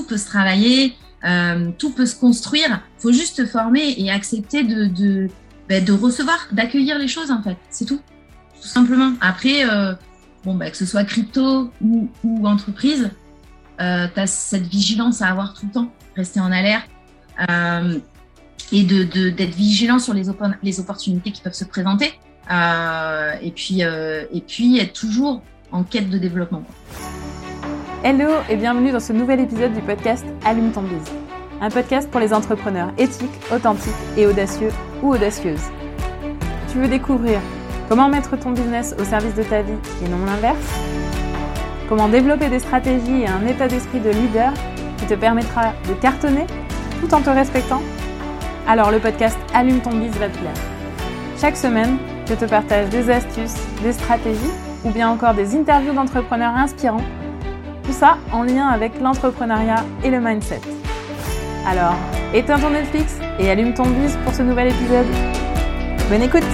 tout peut se travailler, euh, tout peut se construire. Il faut juste se former et accepter de, bah, de recevoir, d'accueillir les choses en fait. C'est tout, tout simplement. Après, euh, bon, bah, que ce soit crypto ou, entreprise, euh, tu as cette vigilance à avoir tout le temps, rester en alerte euh, et d'être de, d'être vigilant sur les, les opportunités qui peuvent se présenter. Et, puis, et puis être toujours en quête de développement. Hello et bienvenue dans ce nouvel épisode du podcast Allume ton bise. Un podcast pour les entrepreneurs éthiques, authentiques et audacieux ou audacieuses. Tu veux découvrir comment mettre ton business au service de ta vie et non l'inverse? Comment développer des stratégies et un état d'esprit de leader qui te permettra de cartonner tout en te respectant? Alors le podcast Allume ton bise va te plaire. Chaque semaine, je te partage des astuces, des stratégies ou bien encore des interviews d'entrepreneurs inspirants tout ça en lien avec l'entrepreneuriat et le mindset. Alors, éteins ton Netflix et allume ton bus pour ce nouvel épisode. Bonne écoute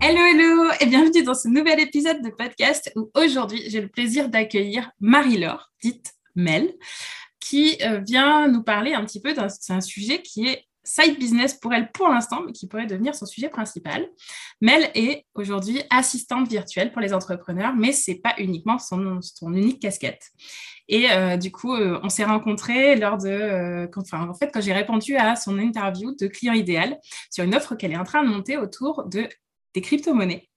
Hello, hello et bienvenue dans ce nouvel épisode de podcast où aujourd'hui j'ai le plaisir d'accueillir Marie-Laure, dite Mel, qui euh, vient nous parler un petit peu d'un sujet qui est side business pour elle pour l'instant, mais qui pourrait devenir son sujet principal. Mel est aujourd'hui assistante virtuelle pour les entrepreneurs, mais c'est pas uniquement son, unique casquette. Et euh, du coup, euh, on s'est rencontrés lors de, euh, enfin, en fait, quand j'ai répondu à son interview de client idéal sur une offre qu'elle est en train de monter autour de des crypto-monnaies.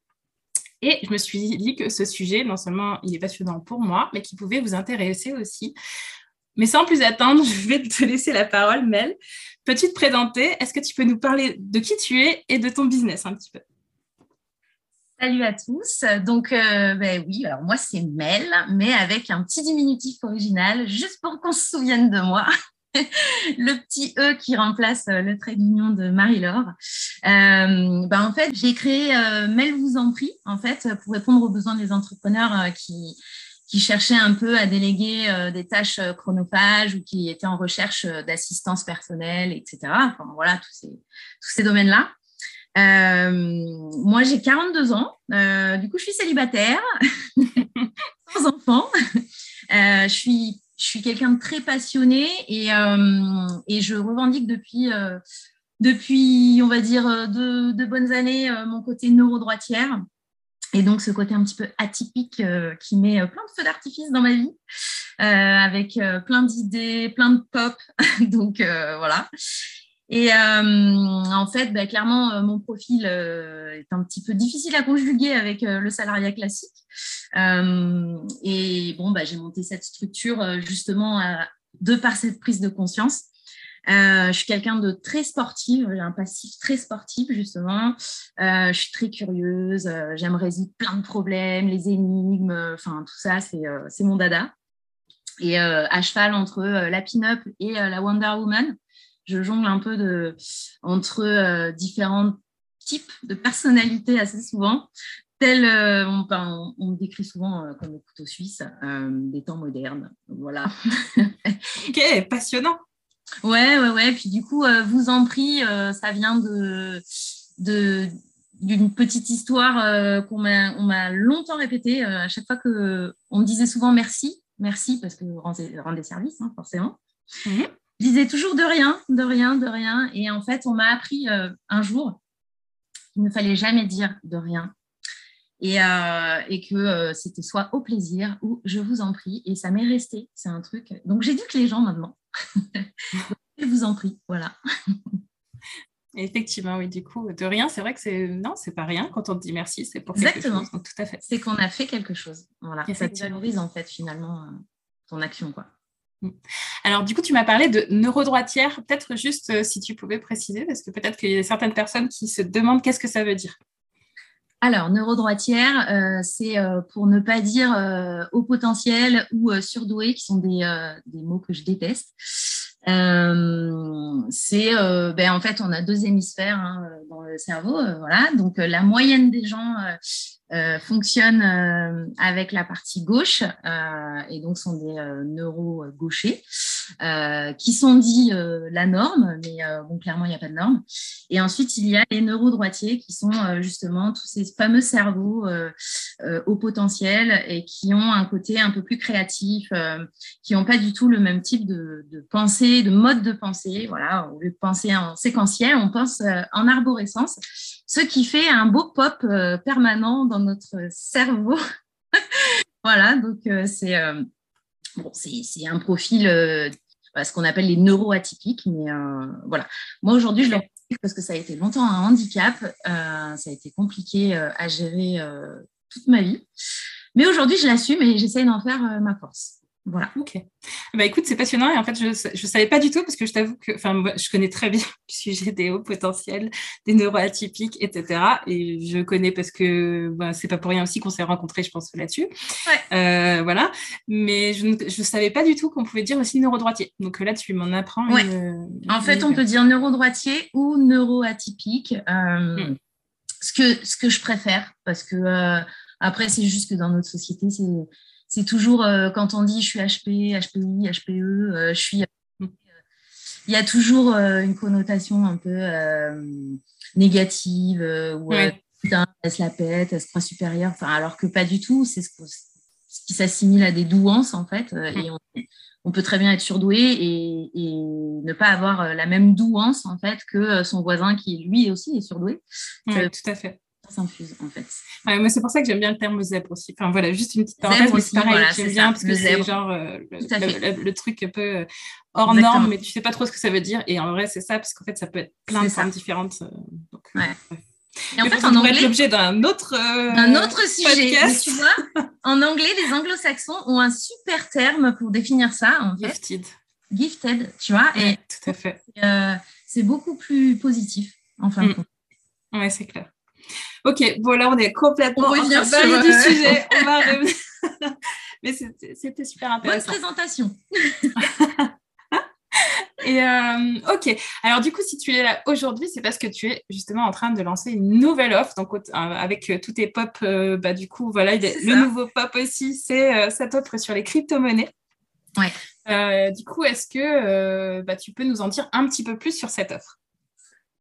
Et je me suis dit que ce sujet, non seulement il est passionnant pour moi, mais qui pouvait vous intéresser aussi. Mais sans plus attendre, je vais te laisser la parole, Mel, Peux-tu te présenter? Est-ce que tu peux nous parler de qui tu es et de ton business un petit peu? Salut à tous. Donc, euh, ben oui, alors moi, c'est Mel, mais avec un petit diminutif original, juste pour qu'on se souvienne de moi. le petit E qui remplace euh, le trait d'union de Marie-Laure. Euh, ben en fait, j'ai créé Mel vous en prie, en fait, pour répondre aux besoins des entrepreneurs qui, qui cherchaient un peu à déléguer euh, des tâches euh, chronophages ou qui étaient en recherche euh, d'assistance personnelle, etc. Enfin, voilà, tous ces, tous ces domaines-là. moi, j'ai 42 ans. du coup, je suis célibataire, sans enfant. je suis, je suis quelqu'un de très passionné et, et je revendique depuis, depuis, on va dire, de, de bonnes années mon côté neurodroitière. Et donc, ce côté un petit peu atypique euh, qui met euh, plein de feux d'artifice dans ma vie, euh, avec plein d'idées, plein de pop. donc, voilà. Et en fait, bah, clairement, mon profil est un petit peu difficile à conjuguer avec le salariat classique. et bon, bah, j'ai monté cette structure justement de par cette prise de conscience. Euh, je suis quelqu'un de très sportif, j'ai un passif très sportif justement. Euh, je suis très curieuse, euh, j'aime résoudre plein de problèmes, les énigmes, enfin tout ça, c'est mon dada. Et à cheval entre la pin-up et la Wonder Woman, je jongle un peu entre différents types de personnalités assez souvent. Tel, on, on, me décrit souvent comme le couteau suisse des temps modernes. Voilà. ok, passionnant. Ouais, ouais, ouais. Puis du coup, euh, vous en prie, euh, ça vient de, de d'une petite histoire euh, qu'on m'a, on m'a longtemps répétée. à chaque fois que on me disait souvent merci, merci parce que vous rendez, rendez service, hein, forcément. Mmh. Je disais toujours de rien, de rien, de rien. Et en fait, on m'a appris un jour qu'il ne fallait jamais dire de rien. Et, et que c'était soit au plaisir ou je vous en prie. Et ça m'est resté. C'est un truc. Donc, j'éduque les gens maintenant. Je vous en prie, voilà. Effectivement, oui, du coup, de rien, c'est vrai que c'est non, c'est pas rien quand on te dit merci, c'est pour Exactement. quelque chose. tout à fait. C'est qu'on a fait quelque chose. Voilà. Ça te valorise en fait finalement euh, ton action, quoi. Mm. Alors, du coup, tu m'as parlé de neurodroitière. Peut-être juste euh, si tu pouvais préciser, parce que peut-être qu'il y a certaines personnes qui se demandent qu'est-ce que ça veut dire. Alors, neurodroitière, euh, c'est euh, pour ne pas dire euh, au potentiel ou surdoué, qui sont des, des, mots que je déteste. c'est, ben, en fait, on a deux hémisphères hein, dans le cerveau, voilà. Donc, la moyenne des gens fonctionne avec la partie gauche et donc sont des neuro gauchers. qui sont dits la norme, mais bon, clairement, il n'y a pas de norme. Et ensuite, il y a les neurodroitiers qui sont justement tous ces fameux cerveaux au potentiel et qui ont un côté un peu plus créatif, qui n'ont pas du tout le même type de, de, pensée, de mode de pensée. Voilà, au lieu de penser en séquentiel, on pense en arborescence, ce qui fait un beau pop permanent dans notre cerveau. voilà, donc euh, c'est euh, c'est un profil, euh, ce qu'on appelle les neuroatypiques, mais voilà. Moi aujourd'hui, je le parce que ça a été longtemps un handicap, ça a été compliqué à gérer toute ma vie. Mais aujourd'hui, je l'assume et j'essaye d'en faire ma force. Voilà. Ok. Bah écoute, c'est passionnant et en fait, je ne savais pas du tout parce que je t'avoue que, enfin, je connais très bien le sujet des hauts potentiels, des neuroatypiques, etc. Et je connais parce que bah, c'est pas pour rien aussi qu'on s'est rencontrés, je pense, là-dessus. Ouais. Euh, voilà. Mais je ne savais pas du tout qu'on pouvait dire aussi neurodroitier. Donc là, tu m'en apprends. Ouais. en fait, on peut dire neurodroitier ou neuroatypique. Euh, hmm. ce, que, ce que je préfère parce que euh, après, c'est juste que dans notre société, c'est c'est toujours euh, quand on dit je suis HP, HPI, HPE, euh, je suis. Il y a toujours euh, une connotation un peu négative ou putain, elle se la pète, elle se croit supérieure. Enfin, alors que pas du tout. C'est ce, qui s'assimile à des douances en fait. Et on, peut très bien être surdoué et, ne pas avoir la même douance en fait que son voisin qui lui aussi est surdoué. Oui, tout à fait s'infuse en fait. Ouais, c'est pour ça que j'aime bien le terme zèbre aussi. Enfin voilà, juste une petite parenthèse, mais c'est pareil, j'aime bien parce que c'est genre euh, le, truc un peu euh, hors norme, mais tu sais pas trop ce que ça veut dire. Et en vrai, c'est ça, parce qu'en fait, ça peut être plein de formes différentes. Euh, donc, ouais. Et en fait, en anglais, l'objet d'un autre, un autre sujet. tu vois, en anglais, les anglo-saxons ont un super terme pour définir ça. En fait. Gifted. Gifted, tu vois. et tout à fait. c'est beaucoup plus positif, en fin de mm. compte. Ouais, c'est clair. Ok, bon là on est complètement on revient sur du sujet. On va Mais c'était super intéressant. Bonne présentation. Et euh, ok, alors du coup, si tu es là aujourd'hui, c'est parce que tu es justement en train de lancer une nouvelle offre. Donc, euh, avec euh, tous tes pop, bah, du coup, voilà, le nouveau pop aussi, c'est cette offre sur les crypto-monnaies. Ouais. du coup, est-ce que bah, tu peux nous en dire un petit peu plus sur cette offre?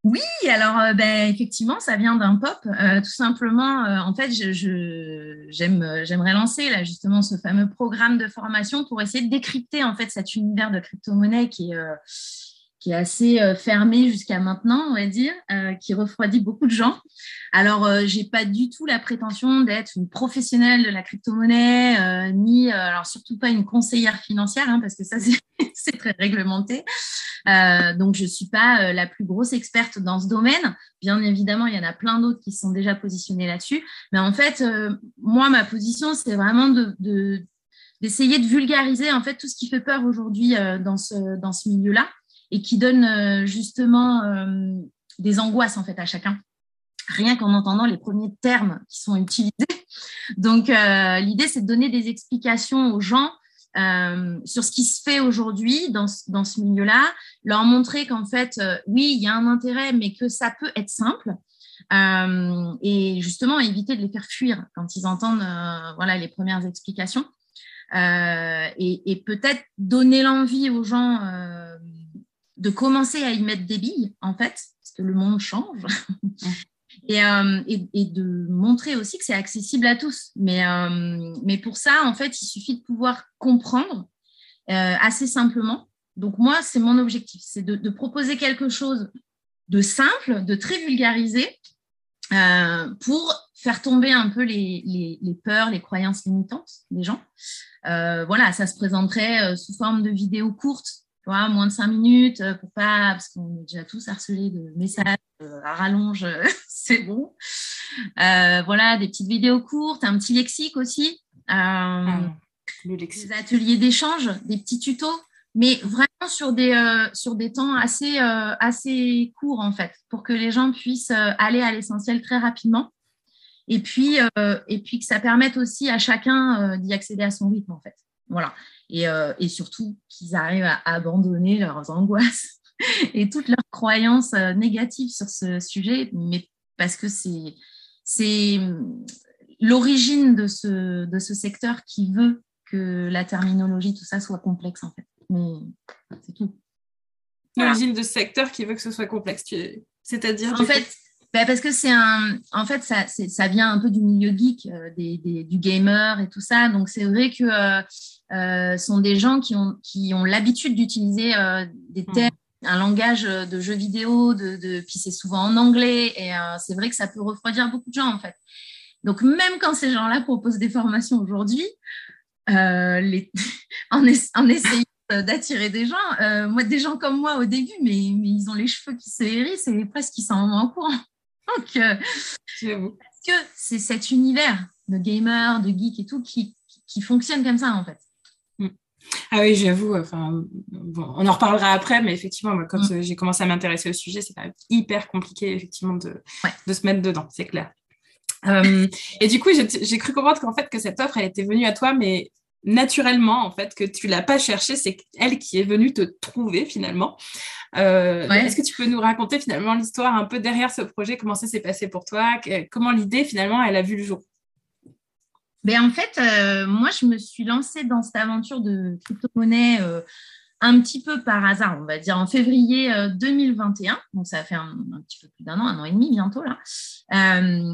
Oui, alors euh, ben, effectivement, ça vient d'un pop. Euh, tout simplement, euh, en fait, j'aimerais lancer justement ce fameux programme de formation pour essayer de décrypter en fait cet univers de crypto-monnaie qui est assez fermé jusqu'à maintenant, on va dire, qui refroidit beaucoup de gens. Alors, j'ai pas du tout la prétention d'être une professionnelle de la crypto-monnaie, ni, alors surtout pas une conseillère financière, hein, parce que ça, c'est très réglementé. Donc, je suis pas la plus grosse experte dans ce domaine. Bien évidemment, il y en a plein d'autres qui sont déjà positionnés là-dessus. Mais en fait, moi, ma position, c'est vraiment de, d'essayer de vulgariser en fait tout ce qui fait peur aujourd'hui dans ce, dans ce milieu-là et qui donne euh, justement euh, des angoisses en fait à chacun rien qu'en entendant les premiers termes qui sont utilisés. Donc, euh, l'idée, c'est de donner des explications aux gens sur ce qui se fait aujourd'hui dans, dans, ce milieu-là, leur montrer qu'en fait, oui, il y a un intérêt, mais que ça peut être simple. et justement, éviter de les faire fuir quand ils entendent voilà, les premières explications. et peut-être donner l'envie aux gens de commencer à y mettre des billes, en fait, parce que le monde change. Euh, et, de montrer aussi que c'est accessible à tous. Mais, euh, pour ça, en fait, il suffit de pouvoir comprendre euh, assez simplement. Donc moi, c'est mon objectif, c'est de, proposer quelque chose de simple, de très vulgarisé, pour faire tomber un peu les, peurs, les croyances limitantes des gens. voilà, ça se présenterait sous forme de vidéos courtes moins de cinq minutes pour pas, parce qu'on est déjà tous harcelés de messages euh, à rallonge, euh, c'est bon. voilà, des petites vidéos courtes, un petit lexique aussi. Ah, des ateliers d'échange, des petits tutos, mais vraiment sur des, sur des temps assez, assez courts en fait, pour que les gens puissent aller à l'essentiel très rapidement. Et puis, et puis que ça permette aussi à chacun d'y accéder à son rythme en fait. Voilà. Euh, et, surtout qu'ils arrivent à abandonner leurs angoisses et toutes leurs croyances euh, négatives sur ce sujet, mais parce que c'est hum, l'origine de ce, de ce secteur qui veut que la terminologie, tout ça soit complexe en fait. mais c'est tout. L'origine de ce secteur qui veut que ce soit complexe, c'est-à-dire En fait, bah, parce que c'est un. En fait, ça, ça vient un peu du milieu geek, euh, des, du gamer et tout ça. Donc, c'est vrai que euh, euh sont des gens qui ont, qui ont l'habitude d'utiliser des hmm. termes, un langage de jeux vidéo, de, de puis c'est souvent en anglais. Et c'est vrai que ça peut refroidir beaucoup de gens, en fait. Donc, même quand ces gens-là proposent des formations aujourd'hui, les... en, en essayant d'attirer des gens. moi, des gens comme moi au début, mais, mais ils ont les cheveux qui se hérissent et presque ils s'en vont en courant. Donc, euh, parce que c'est cet univers de gamer, de geek et tout qui, qui, fonctionne comme ça en fait. Ah oui, j'avoue, enfin, on en reparlera après, mais effectivement, quand mm. j'ai commencé à m'intéresser au sujet, c'est quand même hyper compliqué, effectivement, de, de se mettre dedans, c'est clair. Euh, et du coup, j'ai cru comprendre qu'en fait, que cette offre, elle était venue à toi, mais naturellement, en fait, que tu l'as pas cherchée, c'est elle qui est venue te trouver finalement. Euh, est-ce que tu peux nous raconter finalement l'histoire un peu derrière ce projet, comment ça s'est passé pour toi, comment l'idée finalement elle a vu le jour? Ben, En fait, euh, moi je me suis lancée dans cette aventure de crypto-monnaie euh, un petit peu par hasard, on va dire en février 2021. Euh, Donc, ça fait un, petit peu plus d'un an, un an et demi bientôt là.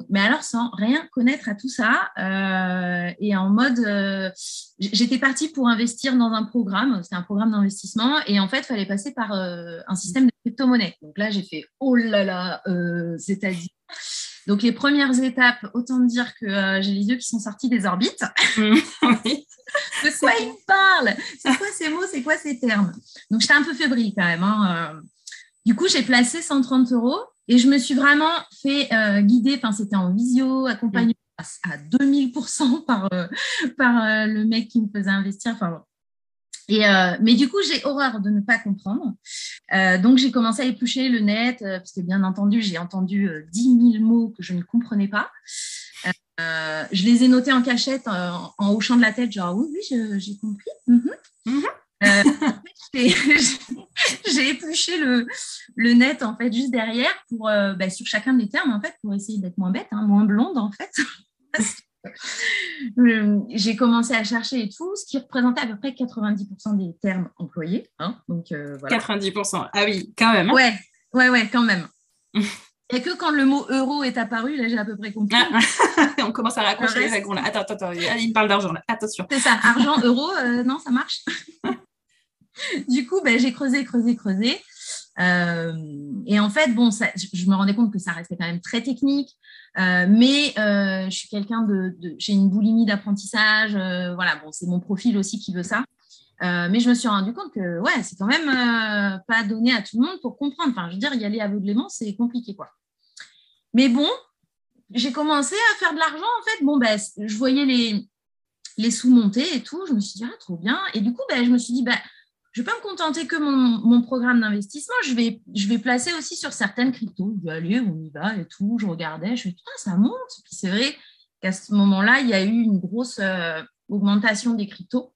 Mais alors, sans rien connaître à tout ça. Et en mode, j'étais partie pour investir dans un programme. C'était un programme d'investissement. Et en fait, il fallait passer par un système de crypto-monnaie. Donc là, j'ai fait, oh là là, c'est-à-dire. Donc, les premières étapes, autant dire que j'ai les yeux qui sont sortis des orbites. oui. de quoi il parle C'est quoi ces mots C'est quoi ces termes? Donc, j'étais un peu fébrile quand même. Hein, euh. Du coup, j'ai placé 130 euros et je me suis vraiment fait euh, guider. Enfin, c'était en visio, accompagné à 2000% par, euh, par le mec qui me faisait investir. Enfin, Et, mais du coup, j'ai horreur de ne pas comprendre. donc, j'ai commencé à éplucher le net, parce que bien entendu, j'ai entendu 10 000 mots que je ne comprenais pas. Euh, je les ai notés en cachette en, hochant de la tête, genre oui, oui, j'ai compris. Mhm. Mhm. Euh, j'ai épluché le, le, net en fait juste derrière pour euh, bah, sur chacun des termes en fait pour essayer d'être moins bête, hein, moins blonde en fait. j'ai commencé à chercher et tout, ce qui représentait à peu près 90% des termes employés. Hein, donc, voilà. 90%, ah oui, quand même. Hein. Ouais, ouais, ouais, quand même. Et que quand le mot euro est apparu, là, j'ai à peu près compris. Ah, on commence à raccrocher les wagons. Attends, attends, attends. Il me parle d'argent, là. Attention. C'est ça. Argent, euro, euh, non, ça marche. du coup, ben, j'ai creusé, creusé, creusé. Euh, et en fait, bon, je me rendais compte que ça restait quand même très technique, euh, mais je suis quelqu'un de, de j'ai une boulimie d'apprentissage, voilà, bon, c'est mon profil aussi qui veut ça. Euh, mais je me suis rendu compte que ouais, c'est quand même euh, pas donné à tout le monde pour comprendre. Enfin, je veux dire, y aller aveuglément, c'est compliqué, quoi. Mais bon, j'ai commencé à faire de l'argent, en fait. Bon, ben, je voyais les, les sous monter et tout. Je me suis dit, ah, trop bien. Et du coup, ben, je me suis dit, ben, je ne vais pas me contenter que mon, mon programme d'investissement. Je vais, je vais placer aussi sur certaines cryptos. Je vais aller, on y va et tout. Je regardais, je dit, putain, ça monte. Puis c'est vrai qu'à ce moment-là, il y a eu une grosse euh, augmentation des cryptos.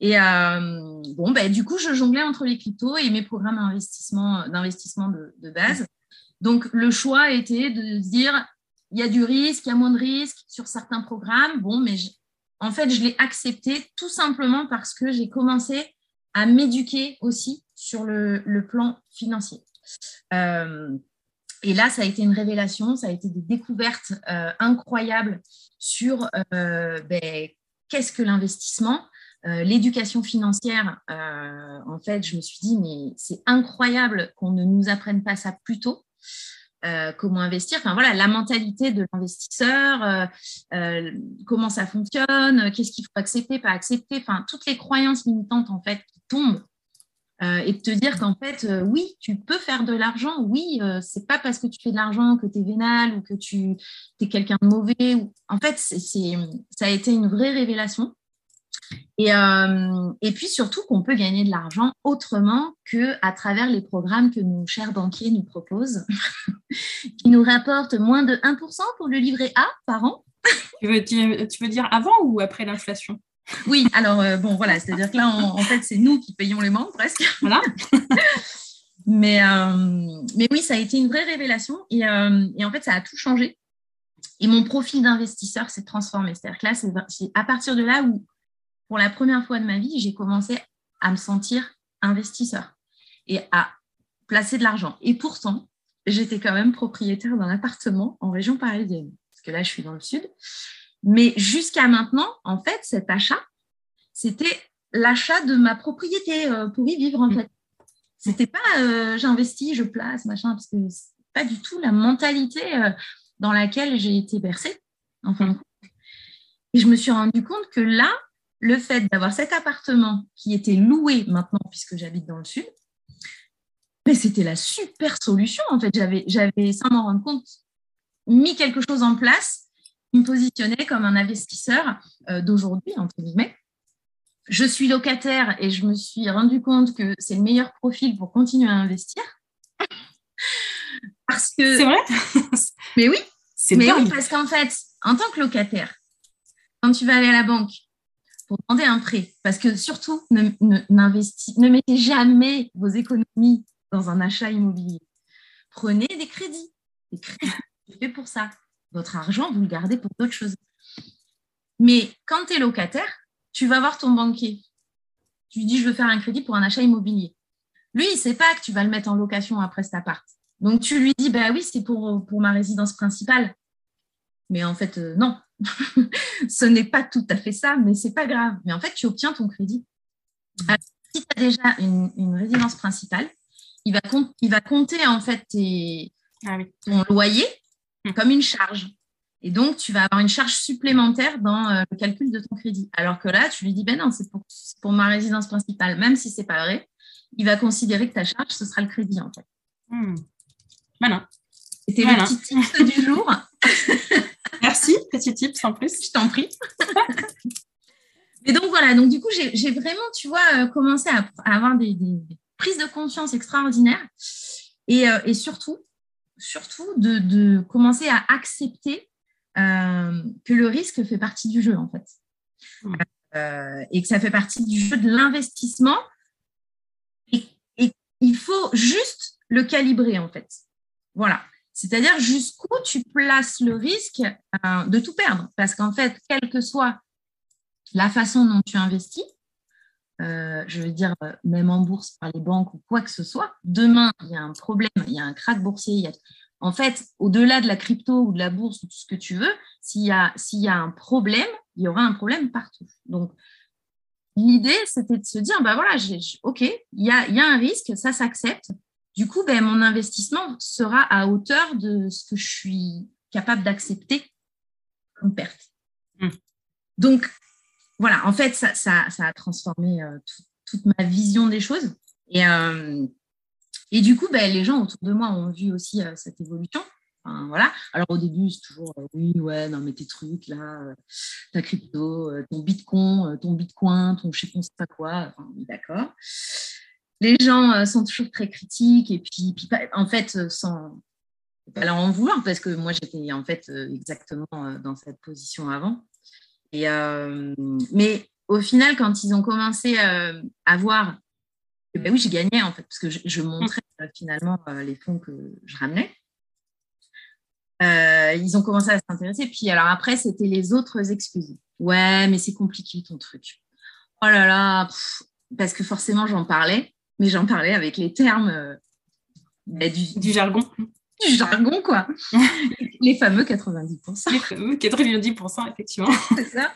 Et euh, bon, ben, du coup, je jonglais entre les cryptos et mes programmes d'investissement, d'investissement de, base. Donc, le choix était de dire, il y a du risque, il y a moins de risque sur certains programmes. Bon, mais en fait, je l'ai accepté tout simplement parce que j'ai commencé à m'éduquer aussi sur le, plan financier. Euh, et là, ça a été une révélation, ça a été des découvertes euh, incroyables sur ben, qu'est-ce que l'investissement, euh, l'éducation financière, euh, en fait, je me suis dit, mais c'est incroyable qu'on ne nous apprenne pas ça plus tôt. Euh, comment investir, enfin voilà, la mentalité de l'investisseur, comment ça fonctionne, qu'est-ce qu'il faut accepter, pas accepter, enfin toutes les croyances limitantes en fait qui tombent et de te dire qu'en fait, oui, tu peux faire de l'argent, oui, c'est pas parce que tu fais de l'argent que tu es vénal ou que tu es quelqu'un de mauvais. Ou... En fait, c'est, ça a été une vraie révélation. Et, euh, et, puis surtout qu'on peut gagner de l'argent autrement que à travers les programmes que nos chers banquiers nous proposent, qui nous rapportent moins de 1% pour le livret A par an. tu veux dire avant ou après l'inflation? Oui, alors euh, bon, voilà, c'est-à-dire que là, en, fait, c'est nous qui payons les membres presque. Voilà. mais, euh, mais oui, ça a été une vraie révélation et, et en fait, ça a tout changé. Et mon profil d'investisseur s'est transformé. C'est-à-dire que là, c'est à partir de là où pour la première fois de ma vie, j'ai commencé à me sentir investisseur et à placer de l'argent. Et pourtant, j'étais quand même propriétaire d'un appartement en région parisienne, parce que là, je suis dans le sud. Mais jusqu'à maintenant, en fait, cet achat, c'était l'achat de ma propriété euh, pour y vivre, en fait. C'était pas euh, j'investis, je place, machin, parce que c'est pas du tout la mentalité euh, dans laquelle j'ai été bercée, en fin de compte. Et je me suis rendu compte que là, le fait d'avoir cet appartement qui était loué maintenant, puisque j'habite dans le sud, mais c'était la super solution. En fait, j'avais, j'avais, sans m'en rendre compte, mis quelque chose en place me positionnait comme un investisseur euh, d'aujourd'hui, entre guillemets. Je suis locataire et je me suis rendu compte que c'est le meilleur profil pour continuer à investir. parce que. C'est vrai? Mais oui. C'est Mais oui, parce qu'en fait, en tant que locataire, quand tu vas aller à la banque pour demander un prêt, parce que surtout, ne, ne mettez jamais vos économies dans un achat immobilier. Prenez des crédits. Des crédits, c'est fait pour ça. Votre argent, vous le gardez pour d'autres choses. Mais quand tu es locataire, tu vas voir ton banquier. Tu lui dis, je veux faire un crédit pour un achat immobilier. Lui, il ne sait pas que tu vas le mettre en location après cet appart. Donc, tu lui dis, bah oui, c'est pour, pour ma résidence principale. Mais en fait, euh, non, ce n'est pas tout à fait ça, mais c'est pas grave. Mais en fait, tu obtiens ton crédit. Mmh. si tu as déjà une, résidence principale, il va, il va compter en fait ah ton loyer. Comme une charge. Et donc, tu vas avoir une charge supplémentaire dans euh, le calcul de ton crédit. Alors que là, tu lui dis, ben non, c'est pour, ma résidence principale, même si c'est pas vrai, il va considérer que ta charge, ce sera le crédit en fait. Mmh. Voilà. C'était le petit tip du jour. Merci, petit tip en plus. Je t'en prie. Mais donc voilà, donc du coup, j'ai vraiment, tu vois, euh, commencé à, avoir des, prises de conscience extraordinaires et, euh, surtout, surtout de, commencer à accepter euh, que le risque fait partie du jeu, en fait. Mmh. et que ça fait partie du jeu de l'investissement. et il faut juste le calibrer, en fait. Voilà. C'est-à-dire jusqu'où tu places le risque euh, de tout perdre. Parce qu'en fait, quelle que soit la façon dont tu investis, euh, je veux dire, euh, même en bourse par les banques ou quoi que ce soit, demain, il y a un problème, il y a un crack boursier. En fait, au-delà de la crypto ou de la bourse ou tout ce que tu veux, s'il y, a, y a un problème, il y aura un problème partout. Donc, l'idée, c'était de se dire, bah voilà, OK, il y a, y a un risque, ça s'accepte. Du coup, ben, mon investissement sera à hauteur de ce que je suis capable d'accepter comme perte. Hmm. Donc, voilà, en fait, ça, a transformé euh, toute ma vision des choses. Et, euh, et du coup, ben, les gens autour de moi ont vu aussi euh, cette évolution. voilà. Alors au début, c'est toujours oui, ouais, non, mais tes trucs là, ta crypto, ton bitcoin, ton bitcoin, ton je sais pas quoi, d'accord les gens sont toujours très critiques et puis, en fait, sans pas leur en vouloir parce que moi j'étais en fait exactement dans cette position avant. Et, mais au final, quand ils ont commencé à voir que ben oui, j'ai gagné en fait parce que je, montrais finalement les fonds que je ramenais. ils ont commencé à s'intéresser. Puis alors après, c'était les autres excuses. Ouais, mais c'est compliqué ton truc. Oh là là, parce que forcément j'en parlais mais j'en parlais avec les termes euh, bah, du, jargon. Du jargon, quoi. les fameux 90%. Les fameux 90%, effectivement. C'est ça.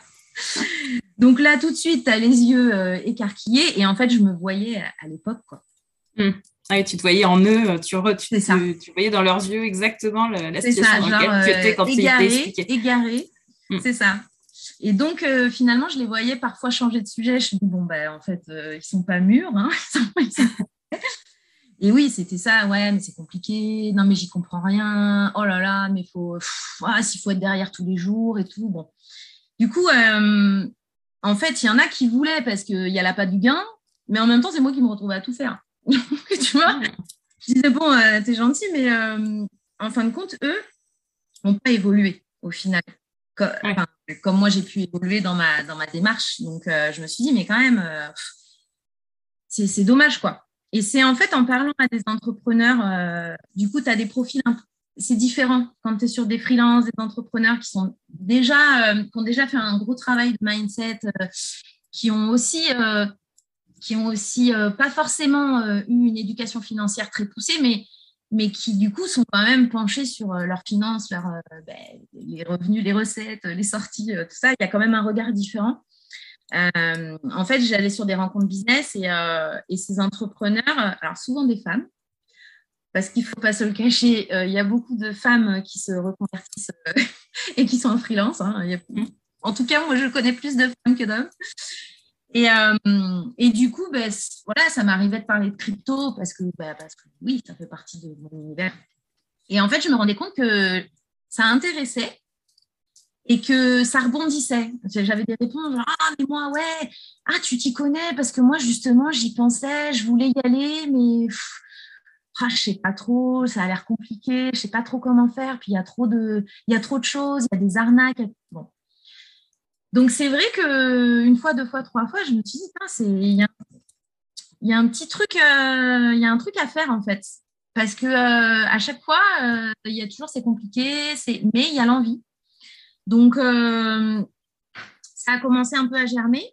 Donc là, tout de suite, tu as les yeux euh, écarquillés et en fait, je me voyais à, l'époque, quoi. Hmm. Ah, tu te voyais en eux, tu, tu, tu, voyais dans leurs yeux exactement la, situation dans laquelle tu étais quand égaré, égaré, hmm. c'est ça. Et donc, euh, finalement, je les voyais parfois changer de sujet. Je me dis, bon, ben, en fait, euh, ils sont pas mûrs. Hein. Et oui, c'était ça. Ouais, mais c'est compliqué. Non, mais j'y comprends rien. Oh là là, mais faut, ah, s'il faut être derrière tous les jours et tout. Bon. Du coup, euh, en fait, il y en a qui voulaient parce qu'il y a la pas du gain, mais en même temps, c'est moi qui me retrouvais à tout faire. tu vois? Je disais, bon, t'es gentil, mais en fin de compte, eux n'ont pas évolué au final comme, moi j'ai pu évoluer dans ma, dans ma démarche. Donc euh, je me suis dit, mais quand même, euh, c'est dommage quoi. Et c'est en fait en parlant à des entrepreneurs, euh, du coup, tu as des profils, c'est différent quand tu es sur des freelances, des entrepreneurs qui, sont déjà, qui ont déjà fait un gros travail de mindset, qui ont aussi qui ont aussi pas forcément eu une éducation financière très poussée, mais mais qui du coup sont quand même penchés sur leurs finances, ben, les revenus, les recettes, les sorties, tout ça. Il y a quand même un regard différent. En fait, j'allais sur des rencontres business et, et, ces entrepreneurs, alors souvent des femmes, parce qu'il ne faut pas se le cacher, il y a beaucoup de femmes qui se reconvertissent et qui sont en freelance. Hein. en tout cas, moi, je connais plus de femmes que d'hommes. Et, euh, du coup, ben, voilà, ça m'arrivait de parler de crypto ben, parce que, oui, ça fait partie de mon univers. Et en fait, je me rendais compte que ça intéressait et que ça rebondissait. J'avais des réponses genre, Ah, mais moi, ouais, ah, tu t'y connais parce que moi, justement, j'y pensais, je voulais y aller, mais ah, je sais pas trop, ça a l'air compliqué, je sais pas trop comment faire, puis il y a trop de, y a trop de choses, il y a des arnaques. Bon, donc c'est vrai que une fois, deux fois, trois fois, je me suis dit, il y, a, un petit truc, euh, il y a un truc à faire en fait, parce que euh, à chaque fois, euh, il y a toujours c'est compliqué, mais il y a l'envie. Donc ça a commencé un peu à germer,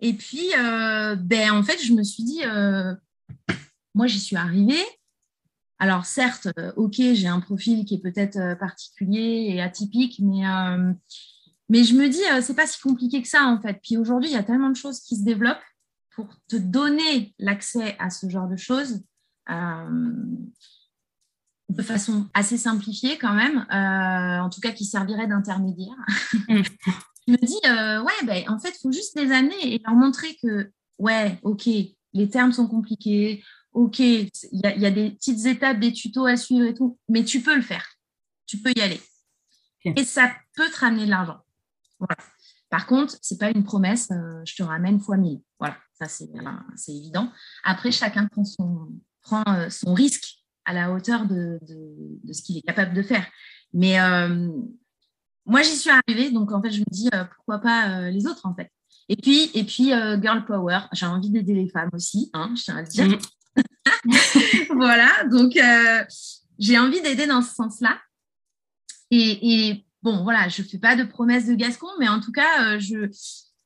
et puis ben en fait, je me suis dit, moi j'y suis arrivée. Alors certes, ok, j'ai un profil qui est peut-être particulier et atypique, mais je me dis, euh, c'est pas si compliqué que ça, en fait. Puis aujourd'hui, il y a tellement de choses qui se développent pour te donner l'accès à ce genre de choses euh, de façon assez simplifiée quand même, euh, en tout cas qui servirait d'intermédiaire. Je me dis, ouais, ben, en fait, il faut juste les amener et leur montrer que, ouais, ok, les termes sont compliqués, ok, il y, y, a des petites étapes, des tutos à suivre et tout, mais tu peux le faire, tu peux y aller. Et ça peut te ramener de l'argent. Par contre, ce n'est pas une promesse, euh, je te ramène fois mille. Voilà, ça c'est évident. Après, chacun prend son, prend, euh, son risque à la hauteur de, ce qu'il est capable de faire. Mais euh, moi, j'y suis arrivée, donc en fait, je me dis pourquoi pas les autres en fait. Et puis, et puis girl power, j'ai envie d'aider les femmes aussi, hein, je tiens à le dire. Mm. voilà, donc j'ai envie d'aider dans ce sens-là. Et, et, bon, voilà, je ne fais pas de promesses de Gascon, mais en tout cas, euh,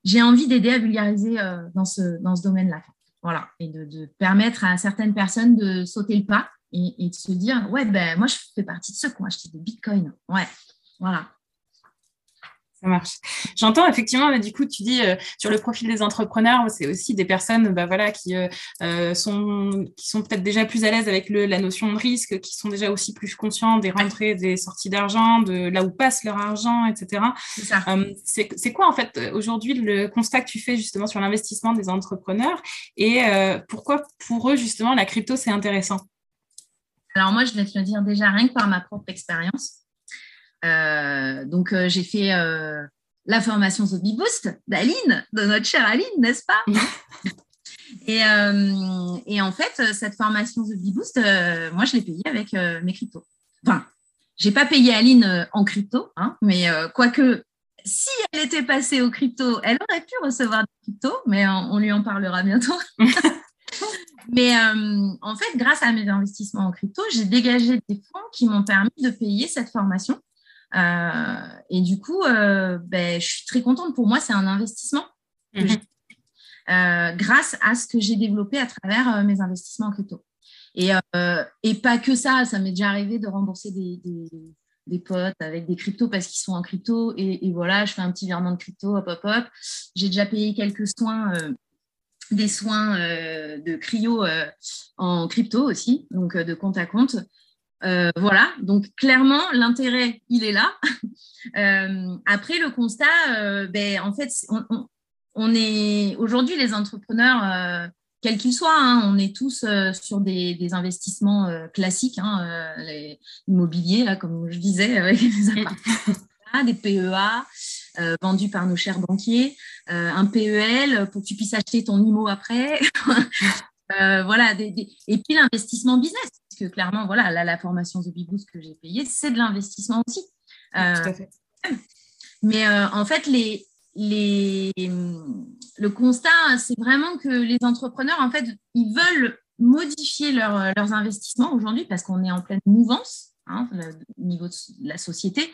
j'ai envie d'aider à vulgariser euh, dans ce, dans ce domaine-là. Voilà, et de, permettre à certaines personnes de sauter le pas et, de se dire, ouais, ben moi, je fais partie de ceux qui ont acheté des bitcoins. Ouais, voilà ça marche. J'entends effectivement, du coup, tu dis euh, sur le profil des entrepreneurs, c'est aussi des personnes bah, voilà, qui, euh, euh, sont, qui sont peut-être déjà plus à l'aise avec le, la notion de risque, qui sont déjà aussi plus conscients des rentrées, des sorties d'argent, de là où passe leur argent, etc. C'est quoi en fait aujourd'hui le constat que tu fais justement sur l'investissement des entrepreneurs? Et pourquoi pour eux justement la crypto c'est intéressant? Alors moi, je vais te le dire déjà rien que par ma propre expérience. Euh, donc, euh, j'ai fait euh, la formation Zombie Boost d'Aline, de notre chère Aline, n'est-ce pas? Et, et, en fait, cette formation Zombie Boost, moi, je l'ai payée avec mes cryptos. Enfin, j'ai pas payé Aline en crypto, hein, mais quoique, si elle était passée au crypto, elle aurait pu recevoir des cryptos, mais on, lui en parlera bientôt. mais en fait, grâce à mes investissements en crypto, j'ai dégagé des fonds qui m'ont permis de payer cette formation euh, et du coup, euh, ben, je suis très contente. Pour moi, c'est un investissement mhm. euh, grâce à ce que j'ai développé à travers mes investissements en crypto. Et, et pas que ça, ça m'est déjà arrivé de rembourser des, des, potes avec des cryptos parce qu'ils sont en crypto. Et, voilà, je fais un petit virement de crypto, hop, hop, hop. J'ai déjà payé quelques soins des soins de cryo en crypto aussi, donc de compte à compte. Euh, voilà, donc clairement, l'intérêt, il est là. Euh, après, le constat, euh, ben, en fait, on, est aujourd'hui les entrepreneurs, quels qu'ils soient, hein, on est tous sur des, investissements classiques, hein, les immobiliers, là, comme je disais, avec appartements, des PEA. Vendus par nos chers banquiers, un PEL pour que tu puisses acheter ton IMO après. voilà, et puis l'investissement business que clairement, voilà, la formation The Big Boost que j'ai payée, c'est de l'investissement aussi. Euh, mais euh, en fait, les, les, le constat, c'est vraiment que les entrepreneurs, en fait, ils veulent modifier leurs investissements aujourd'hui parce qu'on est en pleine mouvance hein, au niveau de la société.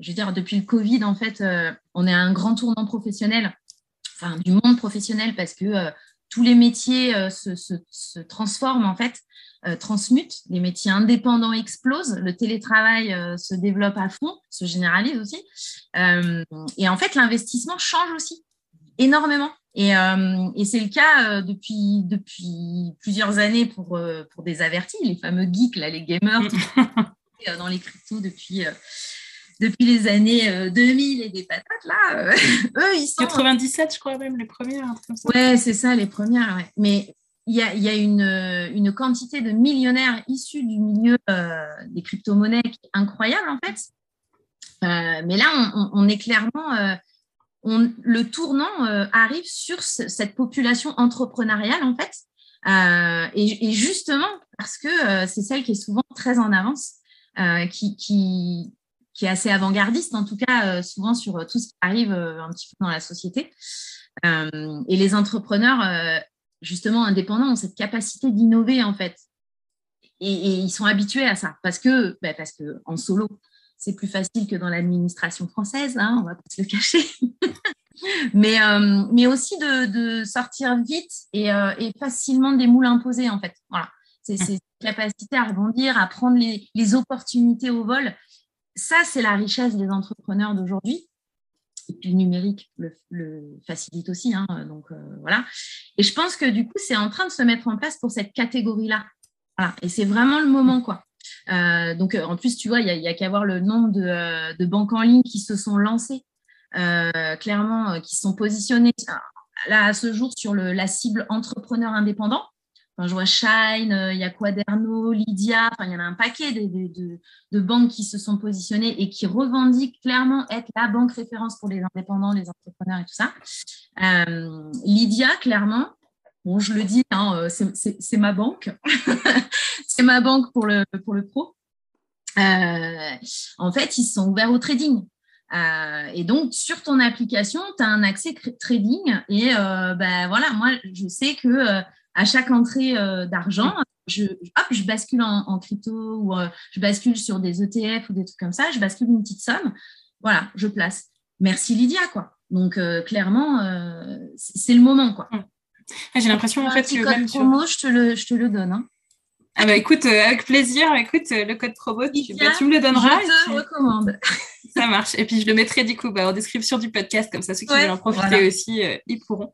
Je veux dire, depuis le Covid, en fait, euh, on est à un grand tournant professionnel, enfin, du monde professionnel parce que tous les métiers se, transforment en fait, transmutent, les métiers indépendants explosent, le télétravail se développe à fond, se généralise aussi. et en fait, l'investissement change aussi énormément. Et, c'est le cas depuis, depuis plusieurs années pour, pour des avertis, les fameux geeks, là, les gamers, dans les cryptos depuis, depuis les années 2000 et des patates, là, eux, ils sont... 97, je crois même, les premières. Ouais, c'est ça, les premières. Mais il y a, y a une, une, quantité de millionnaires issus du milieu des crypto-monnaies qui est incroyable, en fait. mais là, on, on est clairement le tournant euh, arrive sur cette population entrepreneuriale, en fait. Euh, et, justement, parce que euh, c'est celle qui est souvent très en avance, qui, qui, est assez avant-gardiste, en tout cas, souvent sur tout ce qui arrive un petit peu dans la société. et les entrepreneurs, justement, indépendants, ont cette capacité d'innover, en fait. Et, ils sont habitués à ça, parce que, bah, parce que en solo, c'est plus facile que dans l'administration française, hein, on va pas se le cacher. mais, euh, mais aussi de, sortir vite euh, et, facilement des moules imposés, en fait. Voilà. C'est cette capacité à rebondir, à prendre les, opportunités au vol. Ça, c'est la richesse des entrepreneurs d'aujourd'hui. Et puis le numérique le, facilite aussi. Hein, donc euh, voilà. Et je pense que du coup, c'est en train de se mettre en place pour cette catégorie-là. Et c'est vraiment le moment, quoi. Euh, donc, euh, en plus, tu vois, il n'y a, qu'à voir le nombre de, banques en ligne qui se sont lancées, clairement, qui sont positionnées là à ce jour sur la cible entrepreneur indépendant. Je vois Shine, il y a Quaderno, Lydia, il y en a un paquet de, banques qui se sont positionnées et qui revendiquent clairement être la banque référence pour les indépendants, les entrepreneurs et tout ça. Lydia, clairement, Bon, je le dis, hein, c'est ma banque. c'est ma banque pour le, pour le pro. Euh, en fait, ils sont ouverts au trading. Euh, et donc, sur ton application, tu as un accès trading. Et euh, ben, voilà, moi, je sais que à chaque entrée d'argent, je, hop, je bascule en, crypto ou je bascule sur des ETF ou des trucs comme ça. Je bascule une petite somme. Voilà, je place. Merci Lydia, quoi. Donc, clairement, c'est le moment, quoi. J'ai l'impression, en fait, que même promo, je, te le, je te le donne. Hein. Ah bah écoute, euh, avec plaisir, écoute, euh, le code promo, tu, bah, tu me le donneras. Je te recommande. Ça marche. Et puis je le mettrai du coup bah, en description du podcast, comme ça ceux qui veulent en profiter aussi, euh, ils pourront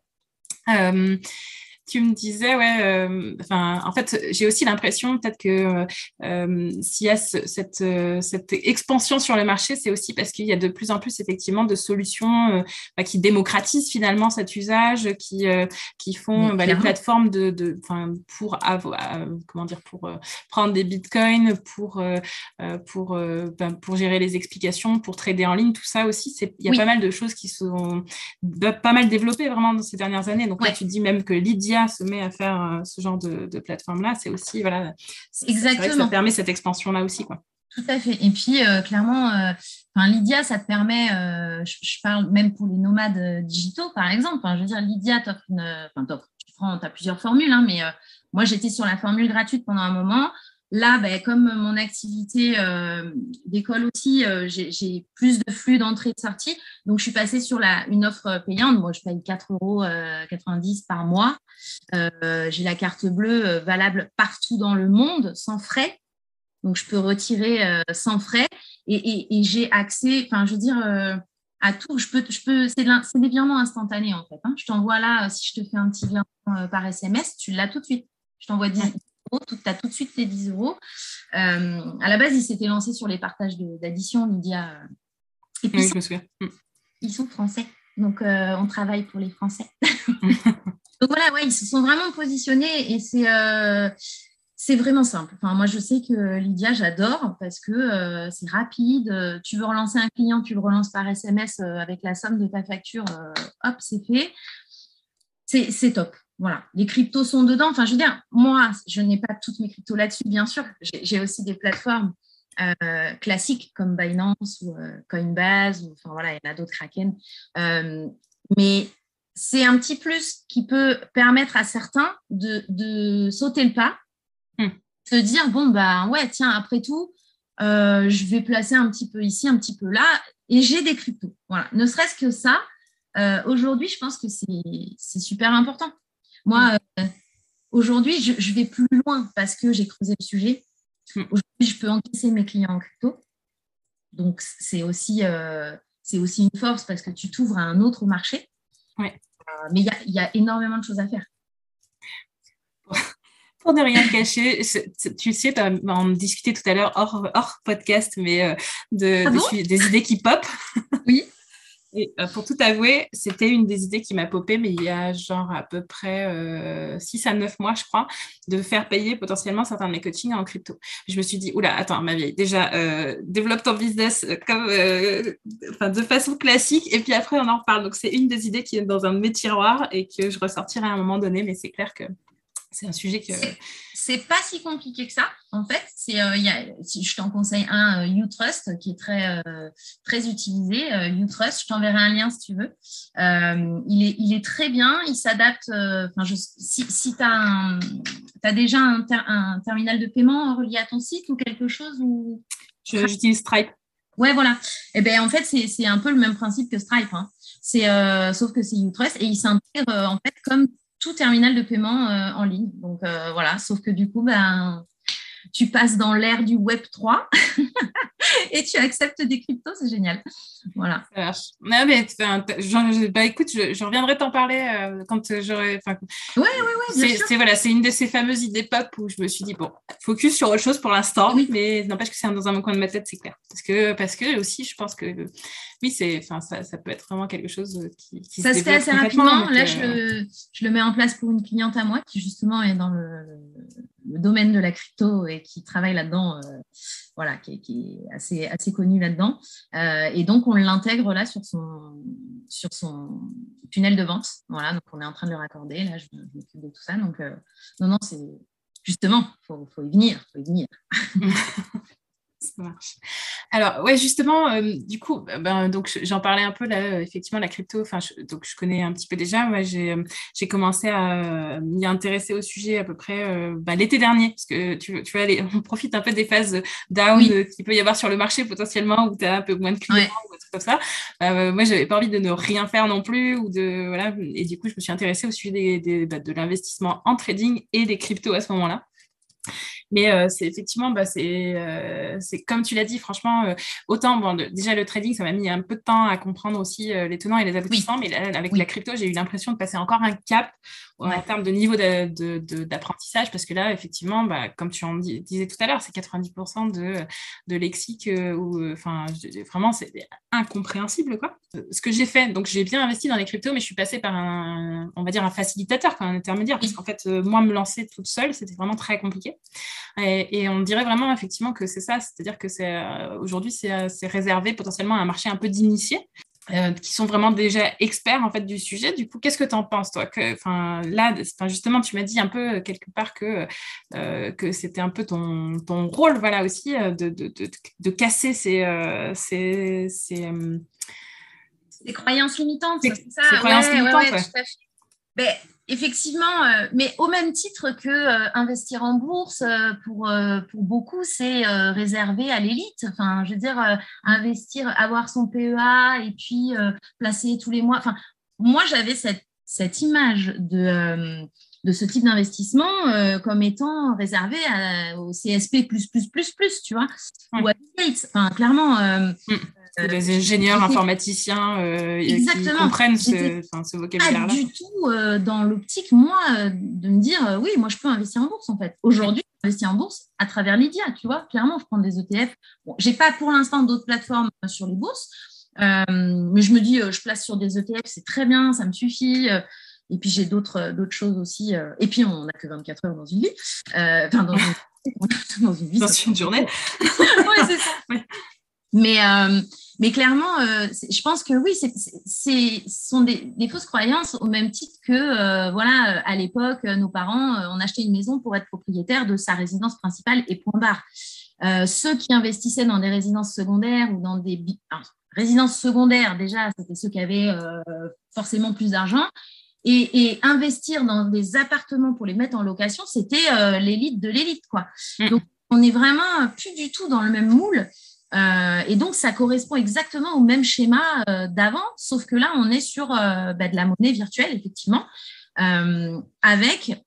tu me disais, ouais, euh, enfin, en fait, j'ai aussi l'impression peut-être que euh, s'il y a cette, euh, cette expansion sur le marché, c'est aussi parce qu'il y a de plus en plus effectivement de solutions bah, qui démocratisent finalement cet usage, qui, qui font bah, les plateformes de, de pour avoir, comment dire, pour prendre des bitcoins, pour, pour, ben, pour gérer les explications, pour trader en ligne, tout ça aussi, il y a pas mal de choses qui sont pas mal développées vraiment dans ces dernières années. Donc là, tu dis même que Se met à faire euh, ce genre de, plateforme-là, c'est aussi, voilà, Exactement. ça permet cette expansion-là aussi. Quoi. Tout à fait. Et puis, euh, clairement, euh, Lydia, ça te permet, je, parle même pour les nomades digitaux, par exemple. je veux dire, Lydia t'offre une. Enfin, tu prends, as plusieurs formules, hein, mais moi, j'étais sur la formule gratuite pendant un moment. Là, ben, comme mon activité euh, d'école aussi, euh, j'ai plus de flux d'entrée et de sortie. Donc, je suis passée sur la, une offre payante. Moi, je paye 4,90 euros euh, par mois. j'ai la carte bleue valable partout dans le monde, sans frais. Donc, je peux retirer sans frais. Et, j'ai accès, enfin, je veux dire, à tout. Je peux, je peux, c'est des virements instantanés, en fait. Hein. Je t'envoie là, si je te fais un petit virement par SMS, tu l'as tout de suite. Je t'envoie 10, tu as tout de suite tes 10 euros. Euh, à la base, il s'était lancé sur les partages d'addition, Lydia. Et puis, oui, je me souviens. Mm. Ils sont français, donc euh, on travaille pour les Français. donc voilà, ouais, ils se sont vraiment positionnés et c'est euh, c'est vraiment simple. Enfin, moi, je sais que Lydia, j'adore parce que c'est rapide. Tu veux relancer un client, tu le relances par SMS avec la somme de ta facture, hop, c'est fait. C'est top voilà, les cryptos sont dedans. Enfin, je veux dire, moi, je n'ai pas toutes mes cryptos là-dessus, bien sûr. J'ai aussi des plateformes euh, classiques comme Binance ou euh, Coinbase, ou, enfin voilà, il y en a d'autres Kraken. Euh, mais c'est un petit plus qui peut permettre à certains de, sauter le pas, hmm. se dire bon bah ouais, tiens, après tout, je vais placer un petit peu ici, un petit peu là, et j'ai des cryptos. Voilà, ne serait-ce que ça. Aujourd'hui, je pense que c'est super important. Moi, aujourd'hui, je, vais plus loin parce que j'ai creusé le sujet. Aujourd'hui, je peux encaisser mes clients en crypto. Donc, c'est aussi, c'est aussi une force parce que tu t'ouvres à un autre marché. Ouais. mais il y a, énormément de choses à faire. Pour ne rien cacher, tu sais, on discutait tout à l'heure hors, podcast, mais euh, de, ah des, idées qui pop. Oui. Et euh, pour tout avouer, c'était une des idées qui m'a popé, mais il y a genre à peu près 6 euh, à 9 mois, je crois, de faire payer potentiellement certains de mes coachings en crypto. Je me suis dit, oula, attends, ma vieille, déjà, développe ton business comme, de façon classique, et puis après, on en reparle. Donc, c'est une des idées qui est dans un de mes tiroirs et que je ressortirai à un moment donné, mais c'est clair que c'est un sujet que. C'est pas si compliqué que ça, en fait. C'est, euh, je t'en conseille un, euh, YouTrust, qui est très, euh, très utilisé. YouTrust, je t'enverrai un lien si tu veux. il, est, il est très bien, il s'adapte. si si tu as, as, déjà un, un, terminal de paiement relié à ton site ou quelque chose ou... J'utilise Stripe. Ouais, voilà. Et eh ben, en fait, c'est un peu le même principe que Stripe. Hein. C'est, sauf que c'est YouTrust et il s'intègre en fait comme tout terminal de paiement euh, en ligne. Donc euh, voilà, sauf que du coup, ben, tu passes dans l'ère du Web 3 et tu acceptes des cryptos, c'est génial. Voilà. Non, mais bah, écoute, je, reviendrai t'en parler euh, quand j'aurai. Oui, oui, oui. C'est voilà, c'est une de ces fameuses idées pop où je me suis dit bon, focus sur autre chose pour l'instant, oui. mais n'empêche que c'est dans un coin de ma tête, c'est clair. Parce que parce que aussi, je pense que oui, ça, ça, peut être vraiment quelque chose qui, qui ça se, fait assez rapidement. Là, je, le, je, le, mets en place pour une cliente à moi qui justement est dans le, le domaine de la crypto et qui travaille là-dedans, euh, voilà, qui, qui, est assez, assez connu là-dedans. Euh, et donc, on l'intègre là sur son, sur son tunnel de vente. Voilà, donc on est en train de le raccorder. Là, je, m'occupe de tout ça. Donc, euh, non, non, c'est justement, il faut, faut, y venir, faut y venir. Ça marche. Alors, ouais, justement, euh, du coup, ben, donc j'en parlais un peu là, effectivement, la crypto, enfin, donc je connais un petit peu déjà. Moi, j'ai, euh, j'ai commencé à m'y intéresser au sujet à peu près euh, ben, l'été dernier, parce que tu, tu vois, on profite un peu des phases down qu'il peut y avoir sur le marché potentiellement, où tu as un peu moins de clients ou des trucs comme ça. moi, j'avais pas envie de ne rien faire non plus, ou de, voilà, et du coup, je me suis intéressée au sujet des, des, bah, de l'investissement en trading et des cryptos à ce moment-là. Mais euh, c'est effectivement, bah, euh, c'est comme tu l'as dit, franchement, euh, autant, bon, déjà le trading, ça m'a mis un peu de temps à comprendre aussi les tenants et les aboutissants, mais avec la crypto, j'ai eu l'impression de passer encore un cap en termes de niveau d'apprentissage, parce que là, effectivement, bah, comme tu en disais tout à l'heure, c'est 90% de, de lexique, ou enfin, vraiment, c'est incompréhensible, quoi. Ce que j'ai fait, donc j'ai bien investi dans les cryptos, mais je suis passée par un, on va dire, un facilitateur, un intermédiaire, parce qu'en fait, moi, me lancer toute seule, c'était vraiment très compliqué. Et, on dirait vraiment, effectivement, que c'est ça, c'est-à-dire que c'est aujourd'hui, c'est réservé potentiellement à un marché un peu d'initiés. Euh, qui sont vraiment déjà experts en fait du sujet. Du coup, qu'est-ce que tu en penses toi? Que, là, justement, tu m'as dit un peu euh, quelque part que euh, que c'était un peu ton, ton rôle, voilà aussi, de, de, de, de casser ces ces, ces, ces croyances limitantes. C'est ça? Ces croyances limitantes. Ouais, tout à fait. Ben, Effectivement, euh, mais au même titre que euh, investir en bourse, euh, pour, pour beaucoup, c'est réservé à l'élite. Enfin, je veux dire, investir, avoir son PEA et puis placer tous les mois. Enfin, moi, j'avais cette, cette image de, de ce type d'investissement comme étant réservé au CSP, tu vois, ou à Gates. Enfin, clairement. Mm des euh, ingénieurs, informaticiens euh, qui comprennent ce, ce vocabulaire-là. Pas du tout euh, dans l'optique, moi, de me dire oui, moi je peux investir en bourse en fait. Aujourd'hui, investir en bourse à travers Lydia, tu vois, clairement, je prends des ETF. Bon, j'ai pas pour l'instant d'autres plateformes sur les bourses, mais je me dis, je place sur des ETF, c'est très bien, ça me suffit. et puis j'ai d'autres choses aussi. et puis on n'a que 24 heures dans une vie, enfin dans une, dans une vie, dans une journée. oui, c'est ça. Mais, euh, mais clairement, euh, je pense que oui, ce sont des, fausses croyances au même titre que, euh, voilà, à l'époque, nos parents, on achetait une maison pour être propriétaire de sa résidence principale et point barre. ceux qui investissaient dans des résidences secondaires ou dans des résidences secondaires, déjà, c'était ceux qui avaient forcément plus d'argent. Et, et, investir dans des appartements pour les mettre en location, c'était l'élite de l'élite, quoi. Mmh. Donc, on n'est vraiment plus du tout dans le même moule. Euh, et donc, ça correspond exactement au même schéma euh, d'avant, sauf que là, on est sur euh, bah, de la monnaie virtuelle, effectivement. avec,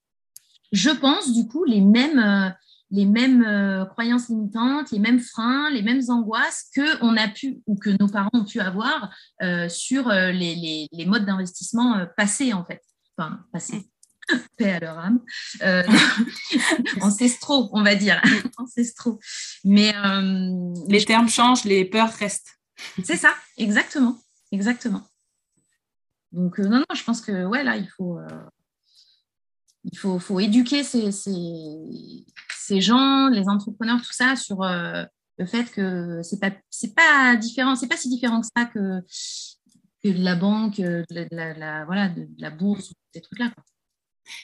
je pense, du coup, les mêmes les mêmes croyances limitantes, les mêmes freins, les mêmes angoisses que on a pu ou que nos parents ont pu avoir sur les, les, modes d'investissement passés en fait, enfin passés. Paix à leur âme, ancestraux, on va dire, ancestraux. Mais les termes changent, les peurs restent. C'est ça, exactement, exactement. Donc non, non, je pense que ouais là, il faut il faut, faut éduquer ces, ces, ces, gens, les entrepreneurs, tout ça, sur euh, le fait que c'est pas c'est pas différent, c'est pas si différent que ça que, que de la banque, de la, voilà, de, la bourse, ces trucs-là.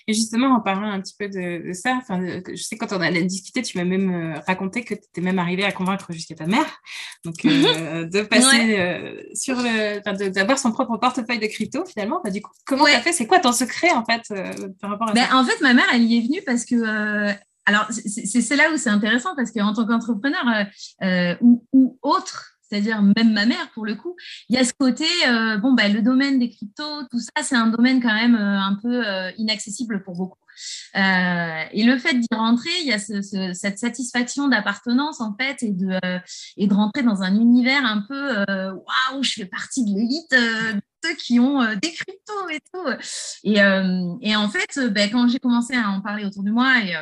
Et justement, en parlant un petit peu de, ça, enfin, je sais quand on a discuté, tu m'as même euh, raconté que tu étais même arrivé à convaincre jusqu'à ta mère donc, euh, de passer euh, sur le. d'avoir son propre portefeuille de crypto finalement. Bah, du coup, comment tu as fait? C'est quoi ton secret en fait par rapport à ben, En fait, ma mère, elle y est venue parce que. alors, c'est là où c'est intéressant parce qu'en tant qu'entrepreneur ou, ou autre, c'est-à-dire même ma mère pour le coup, il y a ce côté, euh, bon, bah, le domaine des cryptos, tout ça, c'est un domaine quand même euh, un peu euh, inaccessible pour beaucoup. et le fait d'y rentrer, il y a cette satisfaction d'appartenance en fait et de, et de rentrer dans un univers un peu, waouh, je fais partie de l'élite ceux qui ont des cryptos et tout. Et, et en fait, bah, quand j'ai commencé à en parler autour de moi et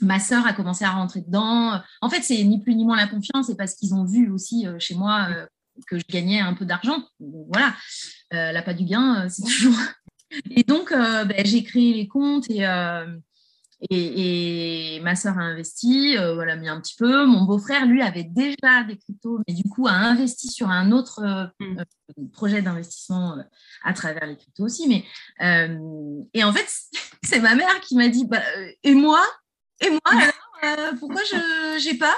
ma sœur a commencé à rentrer dedans. En fait, c'est ni plus ni moins la confiance, c'est parce qu'ils ont vu aussi euh, chez moi euh, que je gagnais un peu d'argent. Voilà, euh, la pas du gain, c'est toujours. Et donc, ben, j'ai créé les comptes et, et, ma sœur a investi, voilà, mis un petit peu. Mon beau-frère, lui, avait déjà des cryptos, mais du coup, a investi sur un autre mm. projet d'investissement à travers les cryptos aussi. Mais, et en fait, c'est ma mère qui m'a dit, bah, et moi, et moi, alors, euh, pourquoi je n'ai pas?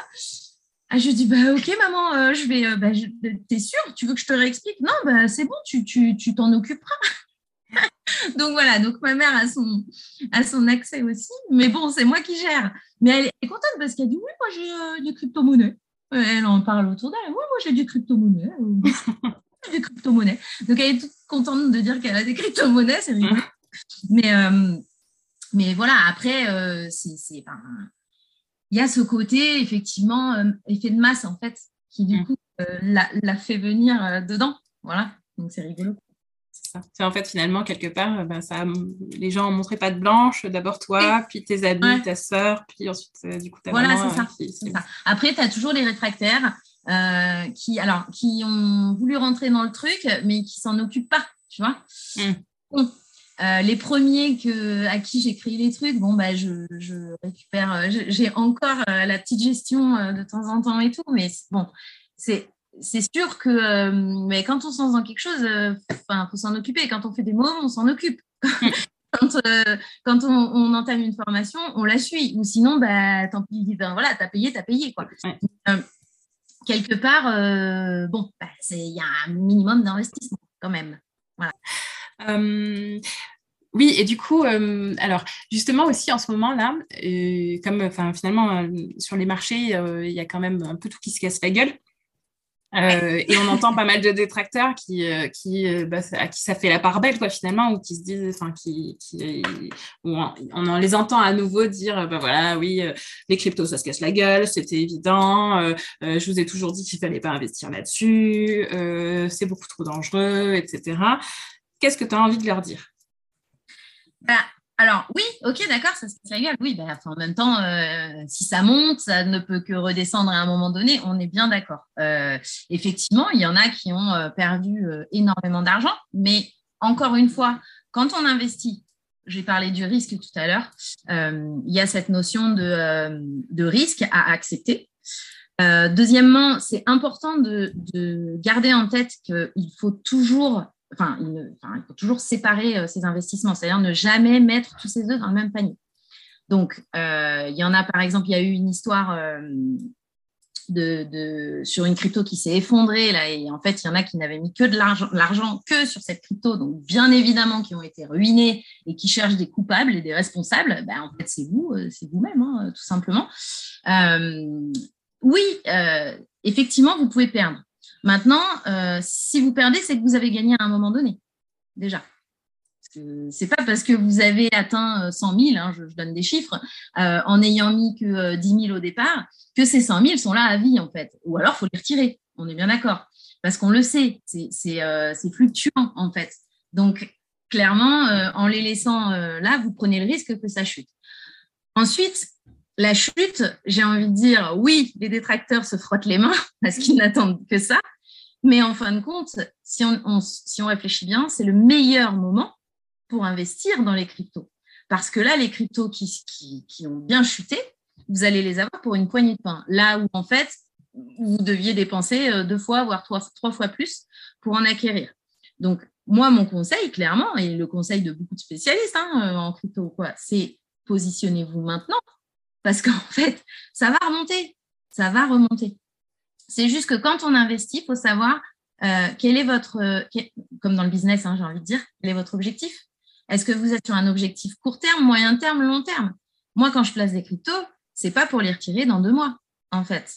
Ah, Je dis, bah, ok, maman, euh, je vais. Euh, bah, T'es sûre? Tu veux que je te réexplique? Non, bah, c'est bon, tu t'en tu, t'en occuperas. donc voilà, donc ma mère a son, a son accès aussi. Mais bon, c'est moi qui gère. Mais elle est contente parce qu'elle dit, oui, moi j'ai des crypto-monnaies. Elle en parle autour d'elle. Oui, moi j'ai des crypto-monnaies. des crypto-monnaies. Donc elle est toute contente de dire qu'elle a des crypto-monnaies, c'est rigolo. Mais, mais voilà, après, euh, c'est, il y a ce côté, effectivement, euh, effet de masse, en fait, qui du mm. coup euh, l'a, fait venir dedans. Voilà, donc c'est rigolo. C'est en fait finalement quelque part, ben, ça, les gens ont montré pas de blanche, d'abord toi, puis tes amis, ta sœur, puis ensuite du coup ta voilà, c'est ça, c'est ça. Après, tu as toujours les réfractaires qui, alors, qui ont voulu rentrer dans le truc, mais qui s'en occupent pas, tu vois. Mm. Euh, les premiers que, à qui j'ai créé les trucs, bon, bah, je, je récupère, euh, j'ai encore euh, la petite gestion de temps en temps et tout, mais bon, c'est c'est sûr que mais quand on se lance dans quelque chose, il faut s'en occuper. Quand on fait des mômes, on s'en occupe. quand, quand on, entame une formation, on la suit. Ou sinon, bah, tant pis, ben, voilà, t'as payé, t'as payé. Quoi. quelque part, bon, bah, il y a un minimum d'investissement quand même. Voilà. Euh, oui, et du coup, euh, alors justement aussi en ce moment-là, euh, comme finalement sur les marchés, il y a quand même un peu tout qui se casse la gueule. et on entend pas mal de détracteurs qui, qui, bah, à qui ça fait la part belle, quoi, finalement, ou qui se disent, enfin, qui, qui on, on, les entend à nouveau dire, bah voilà, oui, les cryptos, ça se casse la gueule, c'était évident, je vous ai toujours dit qu'il fallait pas investir là-dessus, c'est beaucoup trop dangereux, etc qu'est-ce que tu as envie de leur dire? Bah, alors oui, ok, d'accord, ça se rigole. Oui, bah, en même temps, euh, si ça monte, ça ne peut que redescendre à un moment donné. On est bien d'accord. Euh, effectivement, il y en a qui ont euh, perdu énormément d'argent, mais encore une fois, quand on investit, j'ai parlé du risque tout à l'heure, il y a cette notion de, de risque à accepter. deuxièmement, c'est important de, de, garder en tête qu'il faut toujours enfin, il, faut toujours séparer ses euh, investissements, c'est-à-dire ne jamais mettre tous ses œufs dans le même panier. Donc, euh, il y en a, par exemple, il y a eu une histoire euh, sur une crypto qui s'est effondrée, là, et en fait, il y en a qui n'avaient mis que de l'argent que sur cette crypto, donc bien évidemment qui ont été ruinés et qui cherchent des coupables et des responsables, ben, en fait, c'est vous, c'est vous-même, hein, tout simplement. oui, effectivement, vous pouvez perdre. Maintenant, euh, si vous perdez, c'est que vous avez gagné à un moment donné, déjà. c'est pas parce que vous avez atteint 100 000, hein, je, donne des chiffres, en ayant mis que 10 000 au départ, que ces 100 000 sont là à vie en fait. Ou alors, il faut les retirer. On est bien d'accord. Parce qu'on le sait, c'est fluctuant en fait. Donc, clairement, en les laissant là, vous prenez le risque que ça chute. Ensuite, la chute, j'ai envie de dire, oui, les détracteurs se frottent les mains parce qu'ils n'attendent que ça. Mais en fin de compte, si on, réfléchit bien, c'est le meilleur moment pour investir dans les cryptos. Parce que là, les cryptos qui, ont bien chuté, vous allez les avoir pour une poignée de pain. Là où, en fait, vous deviez dépenser euh, deux fois, voire trois, fois plus pour en acquérir. Donc, moi, mon conseil, clairement, et le conseil de beaucoup de spécialistes hein, euh, en crypto, c'est positionnez-vous maintenant parce qu'en fait, ça va remonter, ça va remonter. C'est juste que quand on investit, il faut savoir euh, quel est votre, euh, comme dans le business, hein, j'ai envie de dire, quel est votre objectif. Est-ce que vous êtes sur un objectif court terme, moyen terme, long terme? Moi, quand je place des cryptos, c'est pas pour les retirer dans deux mois, en fait.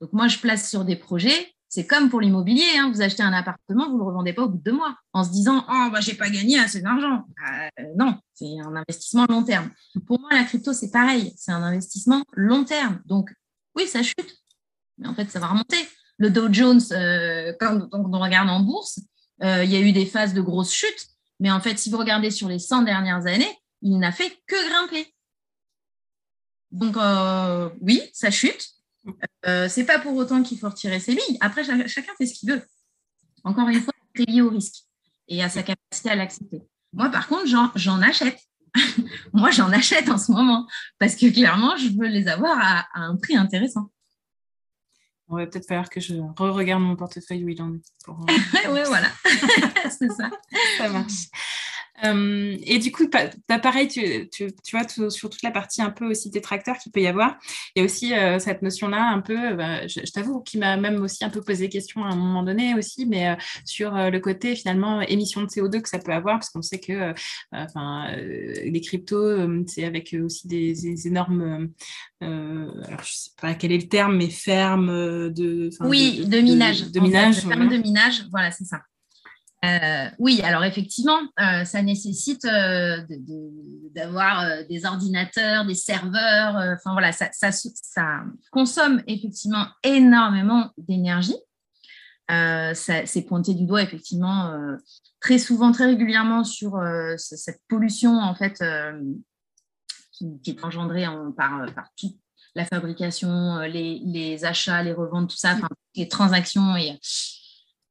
Donc moi, je place sur des projets. C'est comme pour l'immobilier, hein. vous achetez un appartement, vous ne le revendez pas au bout de deux mois en se disant oh bah j'ai pas gagné assez d'argent. Euh, non, c'est un investissement long terme. Pour moi, la crypto c'est pareil, c'est un investissement long terme. Donc oui, ça chute, mais en fait, ça va remonter. Le Dow Jones, euh, quand, on regarde en bourse, euh, il y a eu des phases de grosses chutes, mais en fait, si vous regardez sur les 100 dernières années, il n'a fait que grimper. Donc, euh, oui, ça chute. Euh, c'est pas pour autant qu'il faut retirer ses billes. Après, chacun fait ce qu'il veut. Encore une fois, c'est lié au risque et à sa capacité à l'accepter. Moi, par contre, j'en achète. Moi, j'en achète en ce moment parce que clairement, je veux les avoir à un prix intéressant. On va peut-être falloir que je re-regarde mon portefeuille où il en est. Pour... oui, voilà, c'est ça. ça marche. Euh, et du coup, pareil, tu, tu, vois, sur toute la partie un peu aussi des tracteurs qu'il peut y avoir, il y a aussi euh, cette notion-là un peu, euh, bah, je, t'avoue, qui m'a même aussi un peu posé question à un moment donné aussi, mais sur le côté finalement émission de CO2 que ça peut avoir, parce qu'on sait que enfin, les cryptos, c'est avec aussi des, énormes, alors je sais pas quel est le terme, mais fermes de... Oui, de, minage. De, minage. Fermes de minage, voilà, c'est ça. Euh, oui, alors effectivement, euh, ça nécessite euh, d'avoir des ordinateurs, des serveurs. Enfin voilà, ça, consomme effectivement énormément d'énergie. c'est pointé du doigt effectivement très souvent, très régulièrement sur cette pollution en fait qui, est engendrée par, toute la fabrication, les, achats, les reventes, tout ça, les transactions et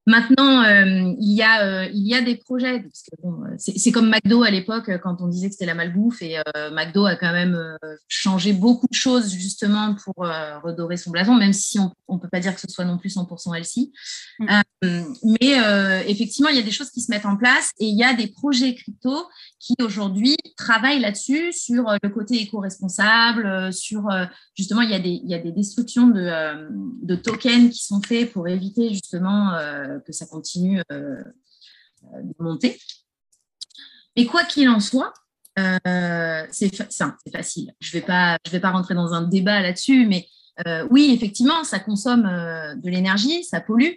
Maintenant, euh, il, y a, euh, il y a des projets. Euh, c'est comme McDo à l'époque, quand on disait que c'était la malbouffe. Et McDo a quand même changé beaucoup de choses justement pour redorer son blason, même si on ne peut pas dire que ce soit non plus 100% LC. Mm. mais effectivement, il y a des choses qui se mettent en place et il y a des projets crypto qui aujourd'hui travaillent là-dessus, sur le côté éco-responsable, sur justement, il y, a des, il y a des destructions de, de tokens qui sont faits pour éviter justement que ça continue euh, de monter. Mais quoi qu'il en soit, euh, c'est facile. Je ne vais, pas, rentrer dans un débat là-dessus, mais euh, oui, effectivement, ça consomme de l'énergie, ça pollue.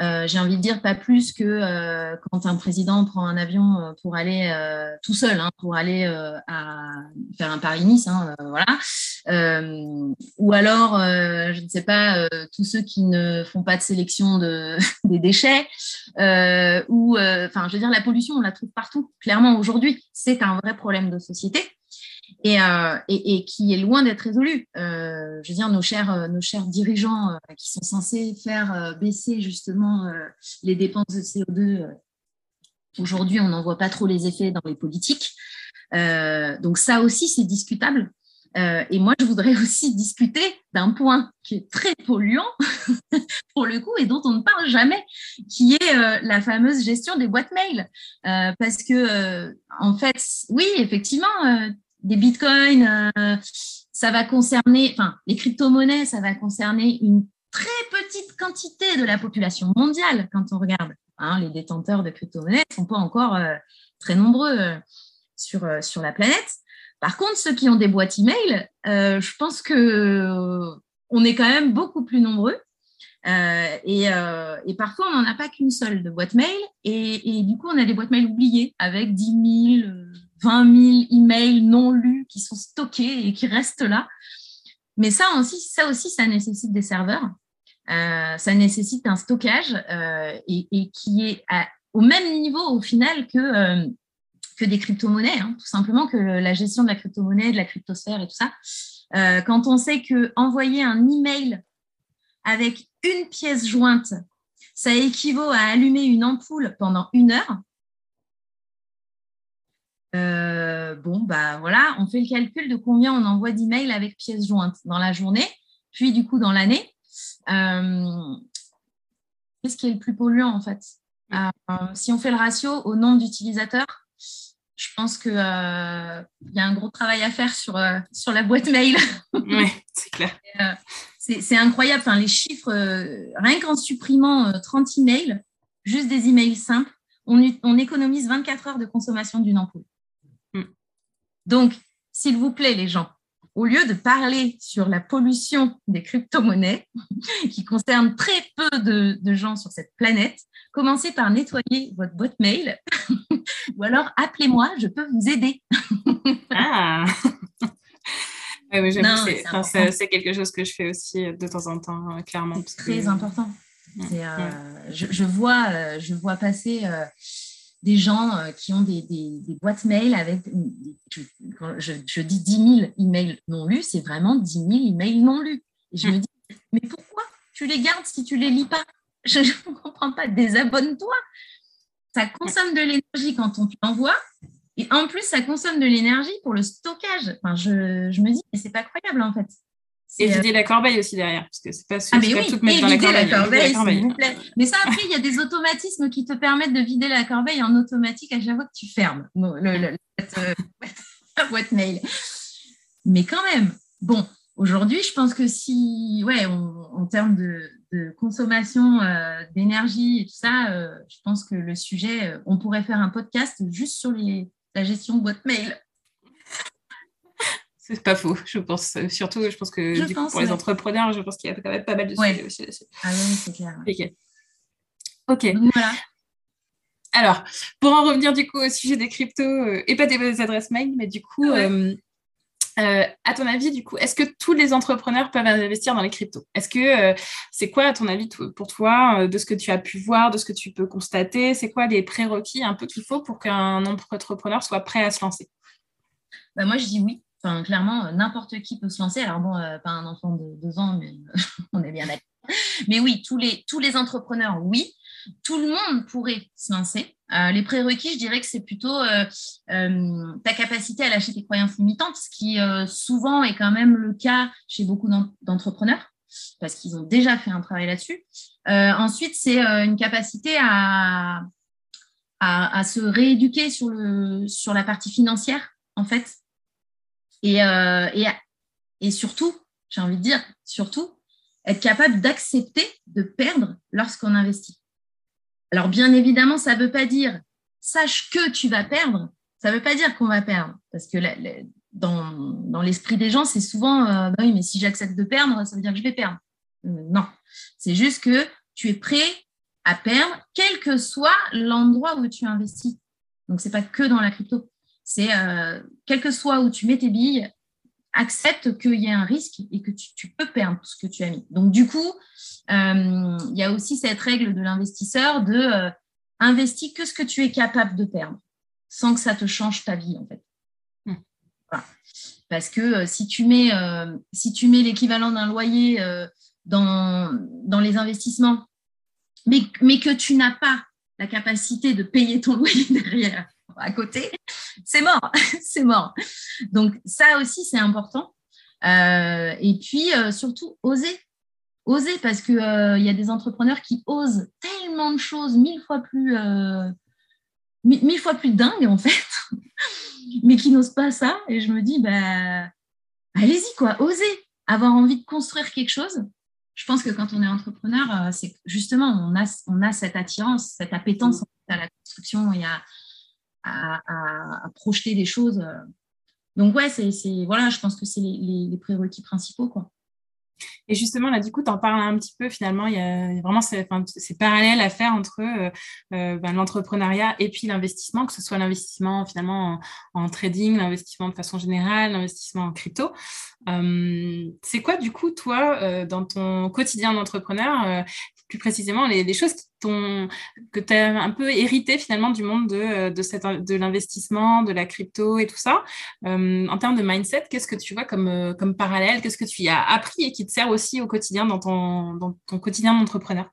Euh, j'ai envie de dire pas plus que euh, quand un président prend un avion euh, pour aller tout seul, hein, pour aller à faire un Paris-Nice, hein, voilà. ou alors, je ne sais pas, tous ceux qui ne font pas de sélection de, des déchets, ou, enfin, je veux dire, la pollution, on la trouve partout. Clairement, aujourd'hui, c'est un vrai problème de société. Euh, et, qui est loin d'être résolu. Euh, je veux dire, nos chers, euh, nos chers dirigeants qui sont censés faire baisser justement les dépenses de CO2, aujourd'hui, on n'en voit pas trop les effets dans les politiques. donc ça aussi, c'est discutable. et moi, je voudrais aussi discuter d'un point qui est très polluant pour le coup et dont on ne parle jamais, qui est la fameuse gestion des boîtes mail. parce que, en fait, oui, effectivement, des bitcoins, euh, ça va concerner, enfin, les crypto-monnaies, ça va concerner une très petite quantité de la population mondiale quand on regarde. Hein, les détenteurs de crypto-monnaies ne sont pas encore euh, très nombreux euh, sur, sur la planète. Par contre, ceux qui ont des boîtes email, je pense que on est quand même beaucoup plus nombreux. Et, parfois, on n'en a pas qu'une seule de boîte mail. Et, et, du coup, on a des boîtes mail oubliées avec 10 000, 20 000 emails non lus qui sont stockés et qui restent là. Mais ça aussi, ça aussi, ça nécessite des serveurs. Euh, ça nécessite un stockage euh, et, qui est au même niveau au final que, euh, des crypto-monnaies, hein. tout simplement que la gestion de la crypto-monnaie, de la cryptosphère et tout ça. quand on sait que envoyer un email avec une pièce jointe, ça équivaut à allumer une ampoule pendant une heure. Bon, bah voilà, on fait le calcul de combien on envoie d'emails avec pièce jointe dans la journée, puis du coup dans l'année. Euh, qu'est-ce qui est le plus polluant en fait? Euh, Si on fait le ratio au nombre d'utilisateurs, je pense qu'il euh, y a un gros travail à faire sur, sur la boîte mail. Oui, c'est clair. c'est incroyable. Enfin, les chiffres, rien qu'en supprimant 30 emails, juste des emails simples, on, on économise 24 heures de consommation d'une ampoule. Donc, s'il vous plaît, les gens, au lieu de parler sur la pollution des crypto-monnaies, qui concerne très peu de, gens sur cette planète, commencez par nettoyer votre boîte mail ou alors appelez-moi, je peux vous aider. ah c'est quelque chose que je fais aussi de temps en temps, euh, clairement. C'est très important. Euh, je, vois, euh, je vois passer des gens euh, qui ont des, boîtes mail avec, je, je, dis 10 000 emails non lus, c'est vraiment 10 000 emails non lus. Et je me dis, mais pourquoi tu les gardes si tu les lis pas? Je ne comprends pas, désabonne-toi. Ça consomme de l'énergie quand on te l'envoie. Et en plus, ça consomme de l'énergie pour le stockage. Enfin, je, je me dis, mais c'est pas croyable en fait. Et vider la corbeille aussi derrière, parce que c'est pas, ah mais oui, tout mettre dans la corbeille. s'il vous plaît. Mais ça, après, il y a des automatismes qui te permettent de vider la corbeille en automatique à chaque fois que tu fermes le, euh, la boîte mail. Mais quand même, bon, aujourd'hui, je pense que si, ouais, en termes de, consommation euh, d'énergie et tout ça, euh, je pense que le sujet, on pourrait faire un podcast juste sur les, la gestion de boîte mail. C'est pas faux, je pense. Surtout, je pense que du coup, pour les entrepreneurs, je pense qu'il y a quand même pas mal de sujets aussi. Ah oui, c'est clair. Ok. voilà. Alors, pour en revenir du coup au sujet des cryptos, euh, et pas des adresses mail, mais du coup, euh, euh, à ton avis, du coup, est-ce que tous les entrepreneurs peuvent investir dans les cryptos? Est-ce que c'est quoi, à ton avis, pour toi, de ce que tu as pu voir, de ce que tu peux constater C'est quoi les prérequis un peu qu'il faut pour qu'un entrepreneur soit prêt à se lancer? Bah, Moi, je dis oui. Enfin, clairement, euh, n'importe qui peut se lancer. Alors bon, euh, pas un enfant de deux ans, mais on est bien d'accord. Mais oui, tous les, tous les entrepreneurs, oui. Tout le monde pourrait se lancer. Euh, les prérequis, je dirais que c'est plutôt ta capacité à lâcher tes croyances limitantes, ce qui souvent est quand même le cas chez beaucoup d'entrepreneurs, parce qu'ils ont déjà fait un travail là-dessus. ensuite, c'est une capacité à, à, à, se rééduquer sur, le, sur la partie financière, en fait, euh, et, et, surtout, j'ai envie de dire, surtout, être capable d'accepter de perdre lorsqu'on investit. Alors, bien évidemment, ça ne veut pas dire sache que tu vas perdre, ça ne veut pas dire qu'on va perdre. Parce que dans, dans l'esprit des gens, c'est souvent euh, bah oui, mais si j'accepte de perdre, ça veut dire que je vais perdre. Euh, non, c'est juste que tu es prêt à perdre, quel que soit l'endroit où tu investis. Donc, ce n'est pas que dans la crypto. C'est euh, quel que soit où tu mets tes billes, accepte qu'il y a un risque et que tu, peux perdre ce que tu as mis. Donc, du coup, euh, il y a aussi cette règle de l'investisseur de euh, investir que ce que tu es capable de perdre sans que ça te change ta vie, en fait. Hmm. Parce que si tu mets, si tu mets l'équivalent d'un loyer dans, dans les investissements, mais, mais que tu n'as pas la capacité de payer ton loyer derrière, à côté, c'est mort, c'est mort. Donc ça aussi, c'est important. Euh, et puis, euh, surtout, oser. Oser parce qu'il euh, y a des entrepreneurs qui osent tellement de choses mille fois plus, mille, fois plus dingues, en fait, mais qui n'osent pas ça. Et je me dis, bah, allez-y, quoi, osez. Avoir envie de construire quelque chose. Je pense que quand on est entrepreneur, c'est justement, on a, on a cette attirance, cette appétence à la construction et à, à, projeter des choses. Donc ouais, c'est voilà, je pense que c'est les, prérequis principaux quoi. Et justement, là, du coup, tu en parles un petit peu, finalement, il y a vraiment ces, parallèles à faire entre euh, euh, ben, l'entrepreneuriat et puis l'investissement, que ce soit l'investissement finalement en, trading, l'investissement de façon générale, l'investissement en crypto. Euh, c'est quoi, du coup, toi, dans ton quotidien d'entrepreneur, plus précisément, les, choses que tu as un peu hérité finalement du monde de, de, de l'investissement, de la crypto et tout ça. En termes de mindset, qu'est-ce que tu vois comme, comme parallèle? Qu'est-ce que tu y as appris et qui te sert aussi au quotidien dans ton, quotidien d'entrepreneur?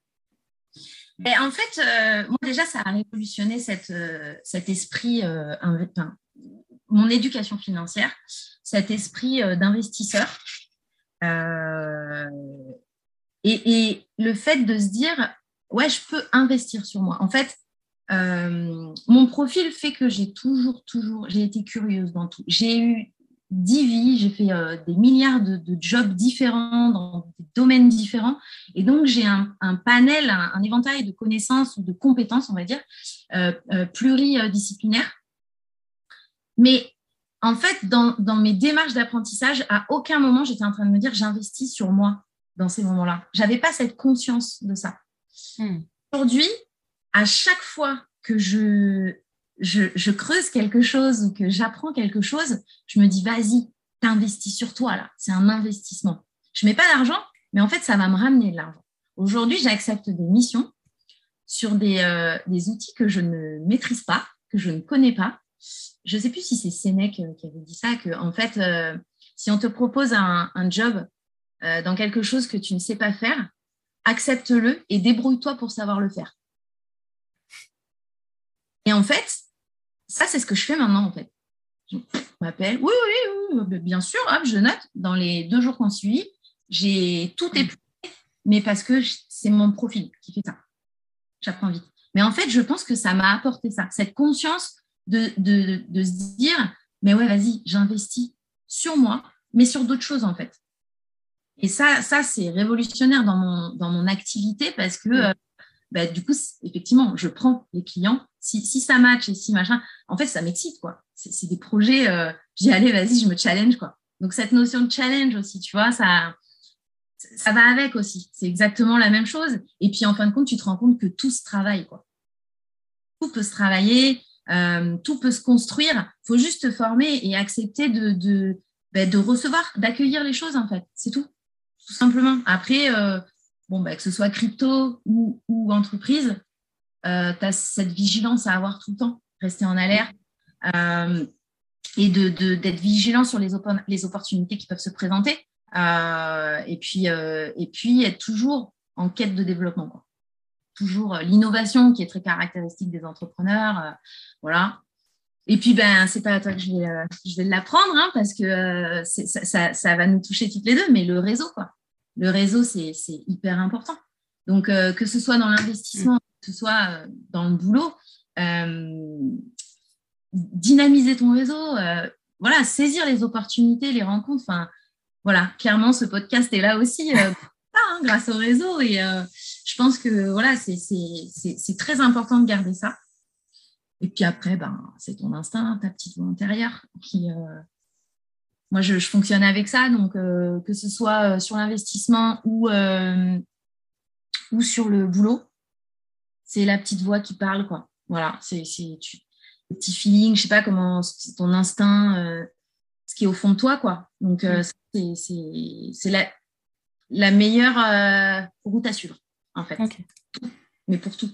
En fait, euh, moi déjà, ça a révolutionné euh, cet esprit, euh, mon éducation financière, cet esprit d'investisseur. Et, le fait de se dire, ouais, je peux investir sur moi. En fait, mon profil fait que j'ai toujours, toujours, j'ai été curieuse dans tout. J'ai eu dix vies, j'ai fait euh, des milliards de, jobs différents dans des domaines différents. Et donc, j'ai un, panel, un, éventail de connaissances ou de compétences, on va dire, euh, euh, pluridisciplinaires. Mais en fait, dans, mes démarches d'apprentissage, à aucun moment, j'étais en train de me dire j'investis sur moi dans ces moments-là. Je n'avais pas cette conscience de ça. Hmm. Aujourd'hui, à chaque fois que je je, creuse quelque chose ou que j'apprends quelque chose, je me dis, vas-y, t'investis sur toi, là. C'est un investissement. Je mets pas d'argent, mais en fait, ça va me ramener de l'argent. Aujourd'hui, j'accepte des missions sur des, euh, des, outils que je ne maîtrise pas, que je ne connais pas. Je ne sais plus si c'est Sénèque euh, qui avait dit ça, que en fait, euh, si on te propose un, un job dans quelque chose que tu ne sais pas faire, accepte-le et débrouille-toi pour savoir le faire. Et en fait, ça, c'est ce que je fais maintenant, en fait. Je m'appelle, oui, oui, oui, bien sûr, hop, je note. Dans les deux jours qu'on suit, j'ai tout épluché, mais parce que c'est mon profil qui fait ça. J'apprends vite. Mais en fait, je pense que ça m'a apporté ça, cette conscience de, de, de se dire, mais ouais, vas-y, j'investis sur moi, mais sur d'autres choses, en fait. Et ça, ça c'est révolutionnaire dans mon, dans mon activité parce que, mm. euh, bah, du coup, effectivement, je prends les clients si, ça match et si machin, en fait, ça m'excite, quoi. C'est des projets, euh, j'y allais, vas-y, je me challenge, quoi. Donc, cette notion de challenge aussi, tu vois, ça, ça va avec aussi. C'est exactement la même chose. Et puis, en fin de compte, tu te rends compte que tout se travaille, quoi. Tout peut se travailler, euh, tout peut se construire. Il faut juste te former et accepter de, de, ben, de recevoir, d'accueillir les choses, en fait. C'est tout, tout simplement. Après, euh, bon, ben, que ce soit crypto ou, entreprise, euh, tu as cette vigilance à avoir tout le temps, rester en alerte euh, et d'être de, vigilant sur les, opportunités qui peuvent se présenter. Et, puis, et puis être toujours en quête de développement. Toujours l'innovation qui est très caractéristique des entrepreneurs. voilà. Et puis, ben, c'est pas à toi que je vais, vais l'apprendre, hein, parce que ça, ça, ça, va nous toucher toutes les deux, mais le réseau, quoi. Le réseau, c'est hyper important. Donc, que ce soit dans l'investissement, ce soit euh, dans le boulot, euh, dynamiser ton réseau, euh, voilà, saisir les opportunités, les rencontres. Voilà, clairement, ce podcast est là aussi hein, grâce au réseau. Et je pense que voilà, c'est très important de garder ça. Et puis après, ben, c'est ton instinct, ta petite voix intérieure qui. Moi, je, je, fonctionne avec ça. Donc, que ce soit sur l'investissement ou, ou sur le boulot, c'est la petite voix qui parle, quoi. Voilà, c'est le petit feeling, je sais pas comment, c'est ton instinct, euh, ce qui est au fond de toi, quoi. Donc, euh, mm. c'est la, la meilleure euh, route à suivre, en fait. Mais pour tout.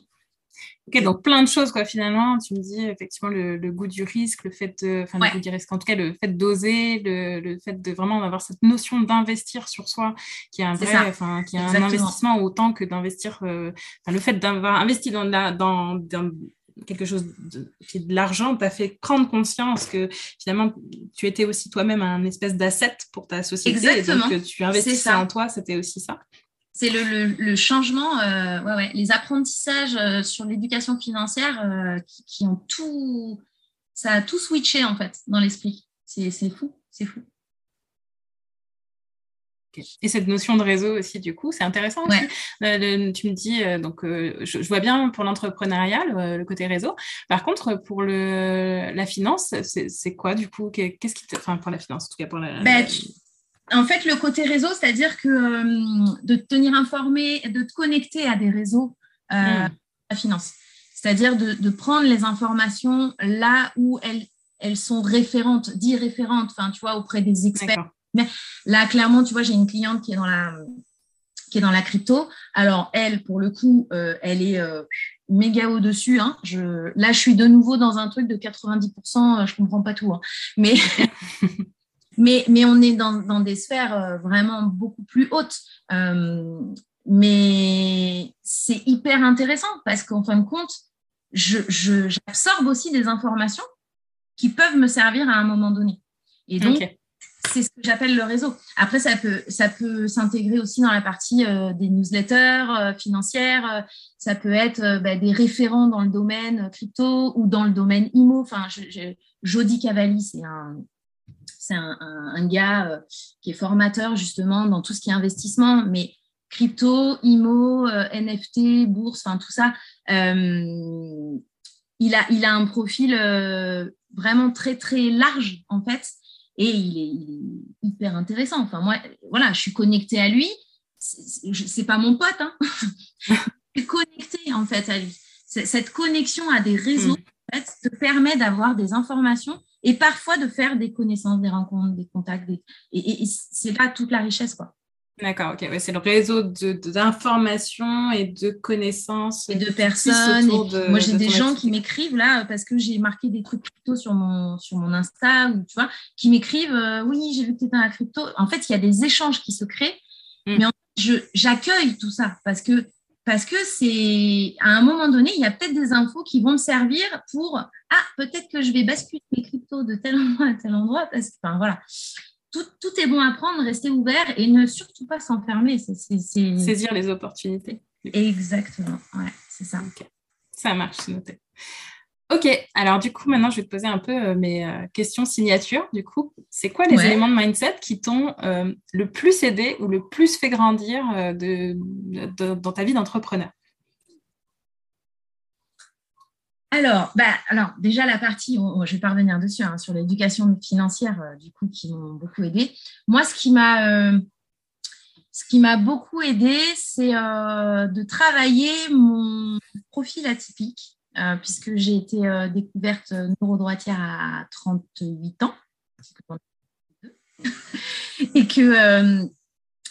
Ok, donc plein de choses, quoi, finalement. Tu me dis effectivement le, goût du risque, le fait de, enfin, le goût du risque, en tout cas, le fait d'oser, le, le, fait de vraiment avoir cette notion d'investir sur soi, qui est un vrai, enfin, qui est un investissement autant que d'investir, euh, le fait d'avoir investi dans, dans, dans quelque chose de, qui est de l'argent, t'a fait prendre conscience que finalement, tu étais aussi toi-même un espèce d'asset pour ta société. Exactement. Et donc, tu investissais en toi, c'était aussi ça. C'est le, changement, euh, ouais, ouais, les apprentissages euh, sur l'éducation financière euh, qui, ont tout, ça a tout switché en fait dans l'esprit. C'est fou, c'est fou. Et cette notion de réseau aussi, du coup, c'est intéressant aussi. tu me dis, donc, je, vois bien pour l'entrepreneuriat, le, côté réseau. Par contre, pour le, la finance, c'est quoi, du coup? Qu'est-ce qui. Enfin, pour la finance, en tout cas, pour la... Ben, en fait, le côté réseau, c'est-à-dire que euh, de te tenir informé, de te connecter à des réseaux euh, mm. la finance. C'est-à-dire de, prendre les informations là où elles, elles sont référentes, dit référentes, enfin, tu vois, auprès des experts. Mais là, clairement, tu vois, j'ai une cliente qui est dans la qui est dans la crypto. Alors, elle, pour le coup, euh, elle est méga au-dessus. Hein. Je, là, je suis de nouveau dans un truc de 90%, je comprends pas tout. Hein. Mais Mais, mais on est dans, dans des sphères euh, vraiment beaucoup plus hautes. Euh, mais c'est hyper intéressant parce qu'en fin de compte, j'absorbe je, aussi des informations qui peuvent me servir à un moment donné. Et donc, c'est ce que j'appelle le réseau. Après, ça peut, ça peut s'intégrer aussi dans la partie euh, des newsletters financières. ça peut être bah, des référents dans le domaine crypto ou dans le domaine IMO. Enfin, Jody Cavalli, c'est un, c'est un, gars euh, qui est formateur justement dans tout ce qui est investissement, mais crypto, IMO, euh, NFT, bourse, enfin tout ça. Euh, il, a, il a un profil vraiment très très large en fait et il est, hyper intéressant. Enfin moi, voilà, je suis connectée à lui. C'est pas mon pote, hein. je suis connectée en fait à lui. Cette connexion à des réseaux mm. en fait, te permet d'avoir des informations et parfois de faire des connaissances, des rencontres, des contacts. Et, c'est là toute la richesse, quoi. D'accord, ok. c'est le réseau d'informations et de connaissances. Et de personnes. moi, j'ai des gens qui m'écrivent là parce que j'ai marqué des trucs crypto sur mon, sur mon Insta, ou, tu vois, qui m'écrivent euh, Oui, j'ai vu que tu étais un crypto. En fait, il y a des échanges qui se créent. Mm. Mais j'accueille tout ça parce que parce que c'est à un moment donné, il y a peut-être des infos qui vont me servir pour ah peut-être que je vais basculer mes cryptos de tel endroit à tel endroit parce que enfin voilà. Tout, tout, est bon à prendre, rester ouvert et ne surtout pas s'enfermer. Saisir les opportunités. Exactement, ouais, c'est ça. Ça marche, c'est noté. Ok, alors du coup, maintenant, je vais te poser un peu euh, mes euh, questions signature. Du coup, c'est quoi les éléments de mindset qui t'ont euh, le plus aidé ou le plus fait grandir de, dans ta vie d'entrepreneur? Alors, bah, alors, déjà la partie, je vais pas revenir dessus, hein, sur l'éducation financière, du coup, qui m'ont beaucoup aidé. Moi, ce qui m'a ce qui m'a beaucoup aidé, c'est de travailler mon profil atypique. Euh, puisque j'ai été euh, découverte neurodroitière à 38 ans, et que euh,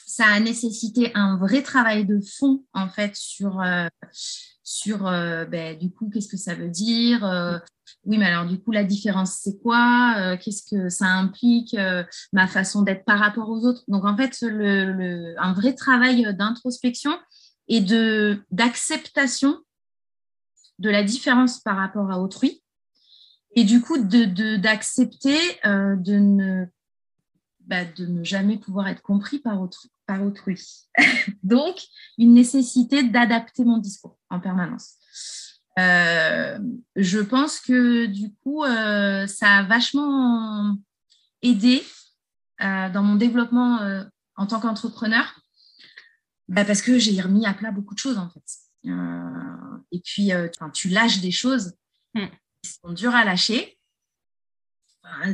ça a nécessité un vrai travail de fond, en fait, sur, sur ben, du coup, qu'est-ce que ça veut dire Oui, mais alors, du coup, la différence, c'est quoi Qu'est-ce que ça implique Ma façon d'être par rapport aux autres. Donc, en fait, un vrai travail d'introspection et d'acceptation de la différence par rapport à autrui et du coup d'accepter de, euh, de, ne, bah, de ne jamais pouvoir être compris par autrui. Par autrui. Donc, une nécessité d'adapter mon discours en permanence. Euh, je pense que du coup, euh, ça a vachement aidé dans mon développement en tant qu'entrepreneur bah, parce que j'ai remis à plat beaucoup de choses en fait. Euh, et puis, euh, tu lâches des choses hmm. qui sont dures à lâcher.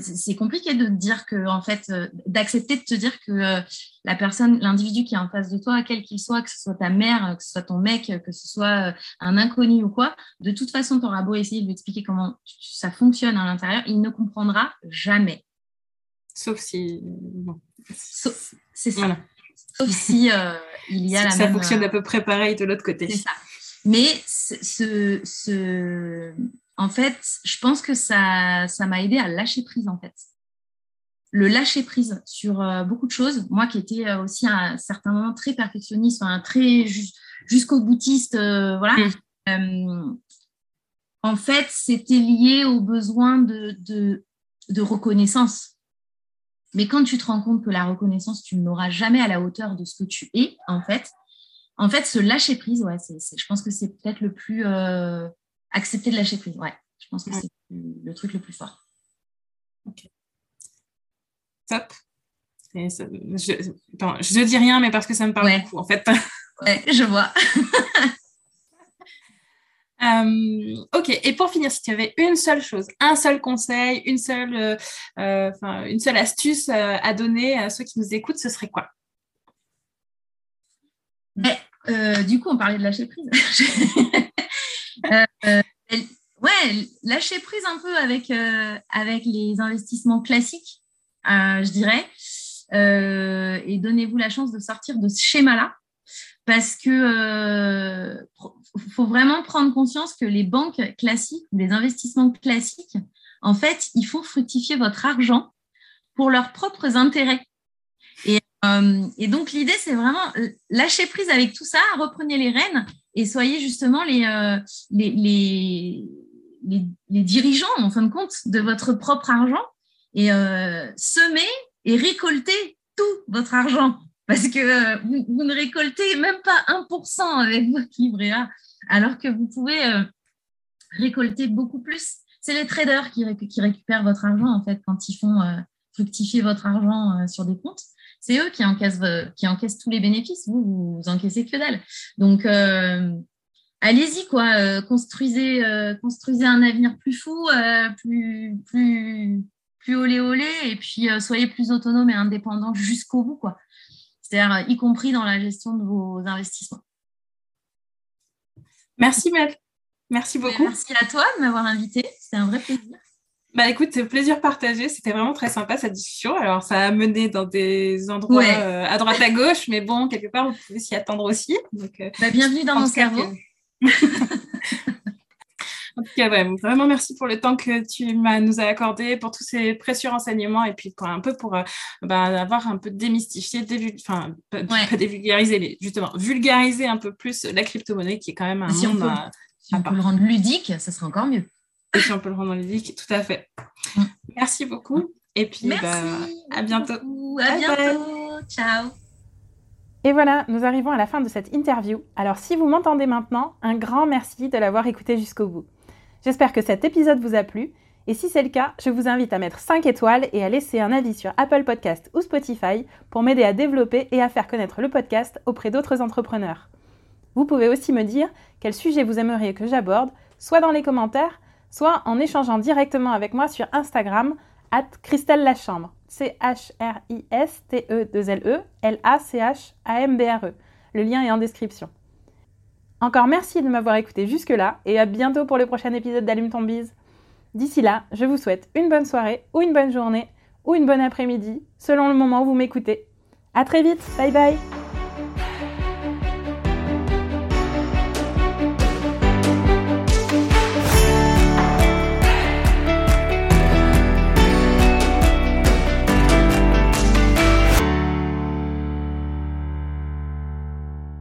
C'est compliqué de te dire que, en fait, euh, d'accepter de te dire que la personne, l'individu qui est en face de toi, quel qu'il soit, que ce soit ta mère, que ce soit ton mec, que ce soit un inconnu ou quoi, de toute façon, tu auras beau essayer de lui expliquer comment ça fonctionne à l'intérieur, il ne comprendra jamais. Sauf si. C'est ça. Sauf si il y a la ça fonctionne à peu près pareil de l'autre côté. C'est ça. Mais ce, ce, en fait, je pense que ça, ça m'a aidé à lâcher prise, en fait. Le lâcher prise sur euh, beaucoup de choses. Moi qui étais euh, aussi à un certain moment très perfectionniste, un très jusqu'au boutiste, euh, voilà. Mm. en fait, c'était lié au besoin de, de, de reconnaissance. Mais quand tu te rends compte que la reconnaissance, tu n'auras jamais à la hauteur de ce que tu es, en fait, en fait, se lâcher prise, ouais, je pense que c'est peut-être le plus euh, accepter de lâcher prise. Ouais, je pense que c'est le truc le plus fort. Ok. Top. je, ne dis rien, mais parce que ça me parle beaucoup, en fait. ouais, je vois. Euh, ok, et pour finir, si tu avais une seule chose, un seul conseil, une seule, euh, euh, une seule astuce à donner à ceux qui nous écoutent, ce serait quoi? Du coup, on parlait de lâcher prise. ouais, lâcher prise un peu avec, avec les investissements classiques, je dirais, et donnez-vous la chance de sortir de ce schéma-là parce que euh, faut vraiment prendre conscience que les banques classiques, les investissements classiques, en fait, il faut fructifier votre argent pour leurs propres intérêts. Et, euh, donc l'idée, c'est vraiment euh, lâcher prise avec tout ça, reprenez les rênes et soyez justement les, les, dirigeants, en fin de compte, de votre propre argent et semer et récolter tout votre argent parce que euh, vous, ne récoltez même pas 1% avec votre livret A, alors que vous pouvez euh, récolter beaucoup plus. C'est les traders qui, récupèrent votre argent, en fait, quand ils font euh, fructifier votre argent sur des comptes. C'est eux qui encaissent, tous les bénéfices. Vous, vous, encaissez que dalle. Donc, allez-y, quoi. construisez, construisez un avenir plus fou, plus, plus, plus olé olé, et puis soyez plus autonome et indépendant jusqu'au bout, quoi c'est-à-dire y compris dans la gestion de vos investissements. Merci Mel, merci beaucoup. Merci à toi de m'avoir invité, c'était un vrai plaisir. Bah écoute, plaisir partagé, c'était vraiment très sympa cette discussion. Alors ça a mené dans des endroits euh, à droite à gauche, mais bon, quelque part, vous pouvez s'y attendre aussi. Donc, euh, bah, bienvenue dans mon cerveau. vraiment merci pour le temps que tu nous as accordé, pour tous ces précieux renseignements et puis pour un peu pour euh, bah, avoir un peu démystifié, enfin, pas, dévulgariser, mais justement vulgariser un peu plus la crypto-monnaie qui est quand même un si monde. On peut, si on peut le rendre ludique, ça serait encore mieux. Et si on peut le rendre ludique, tout à fait. Mm. Merci beaucoup. Et puis, bah, à bientôt. À bientôt. Ciao. Et voilà, nous arrivons à la fin de cette interview. Alors si vous m'entendez maintenant, un grand merci de l'avoir écouté jusqu'au bout. J'espère que cet épisode vous a plu. Et si c'est le cas, je vous invite à mettre 5 étoiles et à laisser un avis sur Apple Podcast ou Spotify pour m'aider à développer et à faire connaître le podcast auprès d'autres entrepreneurs. Vous pouvez aussi me dire quel sujet vous aimeriez que j'aborde, soit dans les commentaires, soit en échangeant directement avec moi sur Instagram, at Christelle Lachambre. C-H-R-I-S-T-E-2-L-E-L-A-C-H-A-M-B-R-E. Le lien est en description. Encore merci de m'avoir écouté jusque-là et à bientôt pour le prochain épisode d'Allume ton bise. D'ici là, je vous souhaite une bonne soirée ou une bonne journée ou une bonne après-midi selon le moment où vous m'écoutez. À très vite, bye bye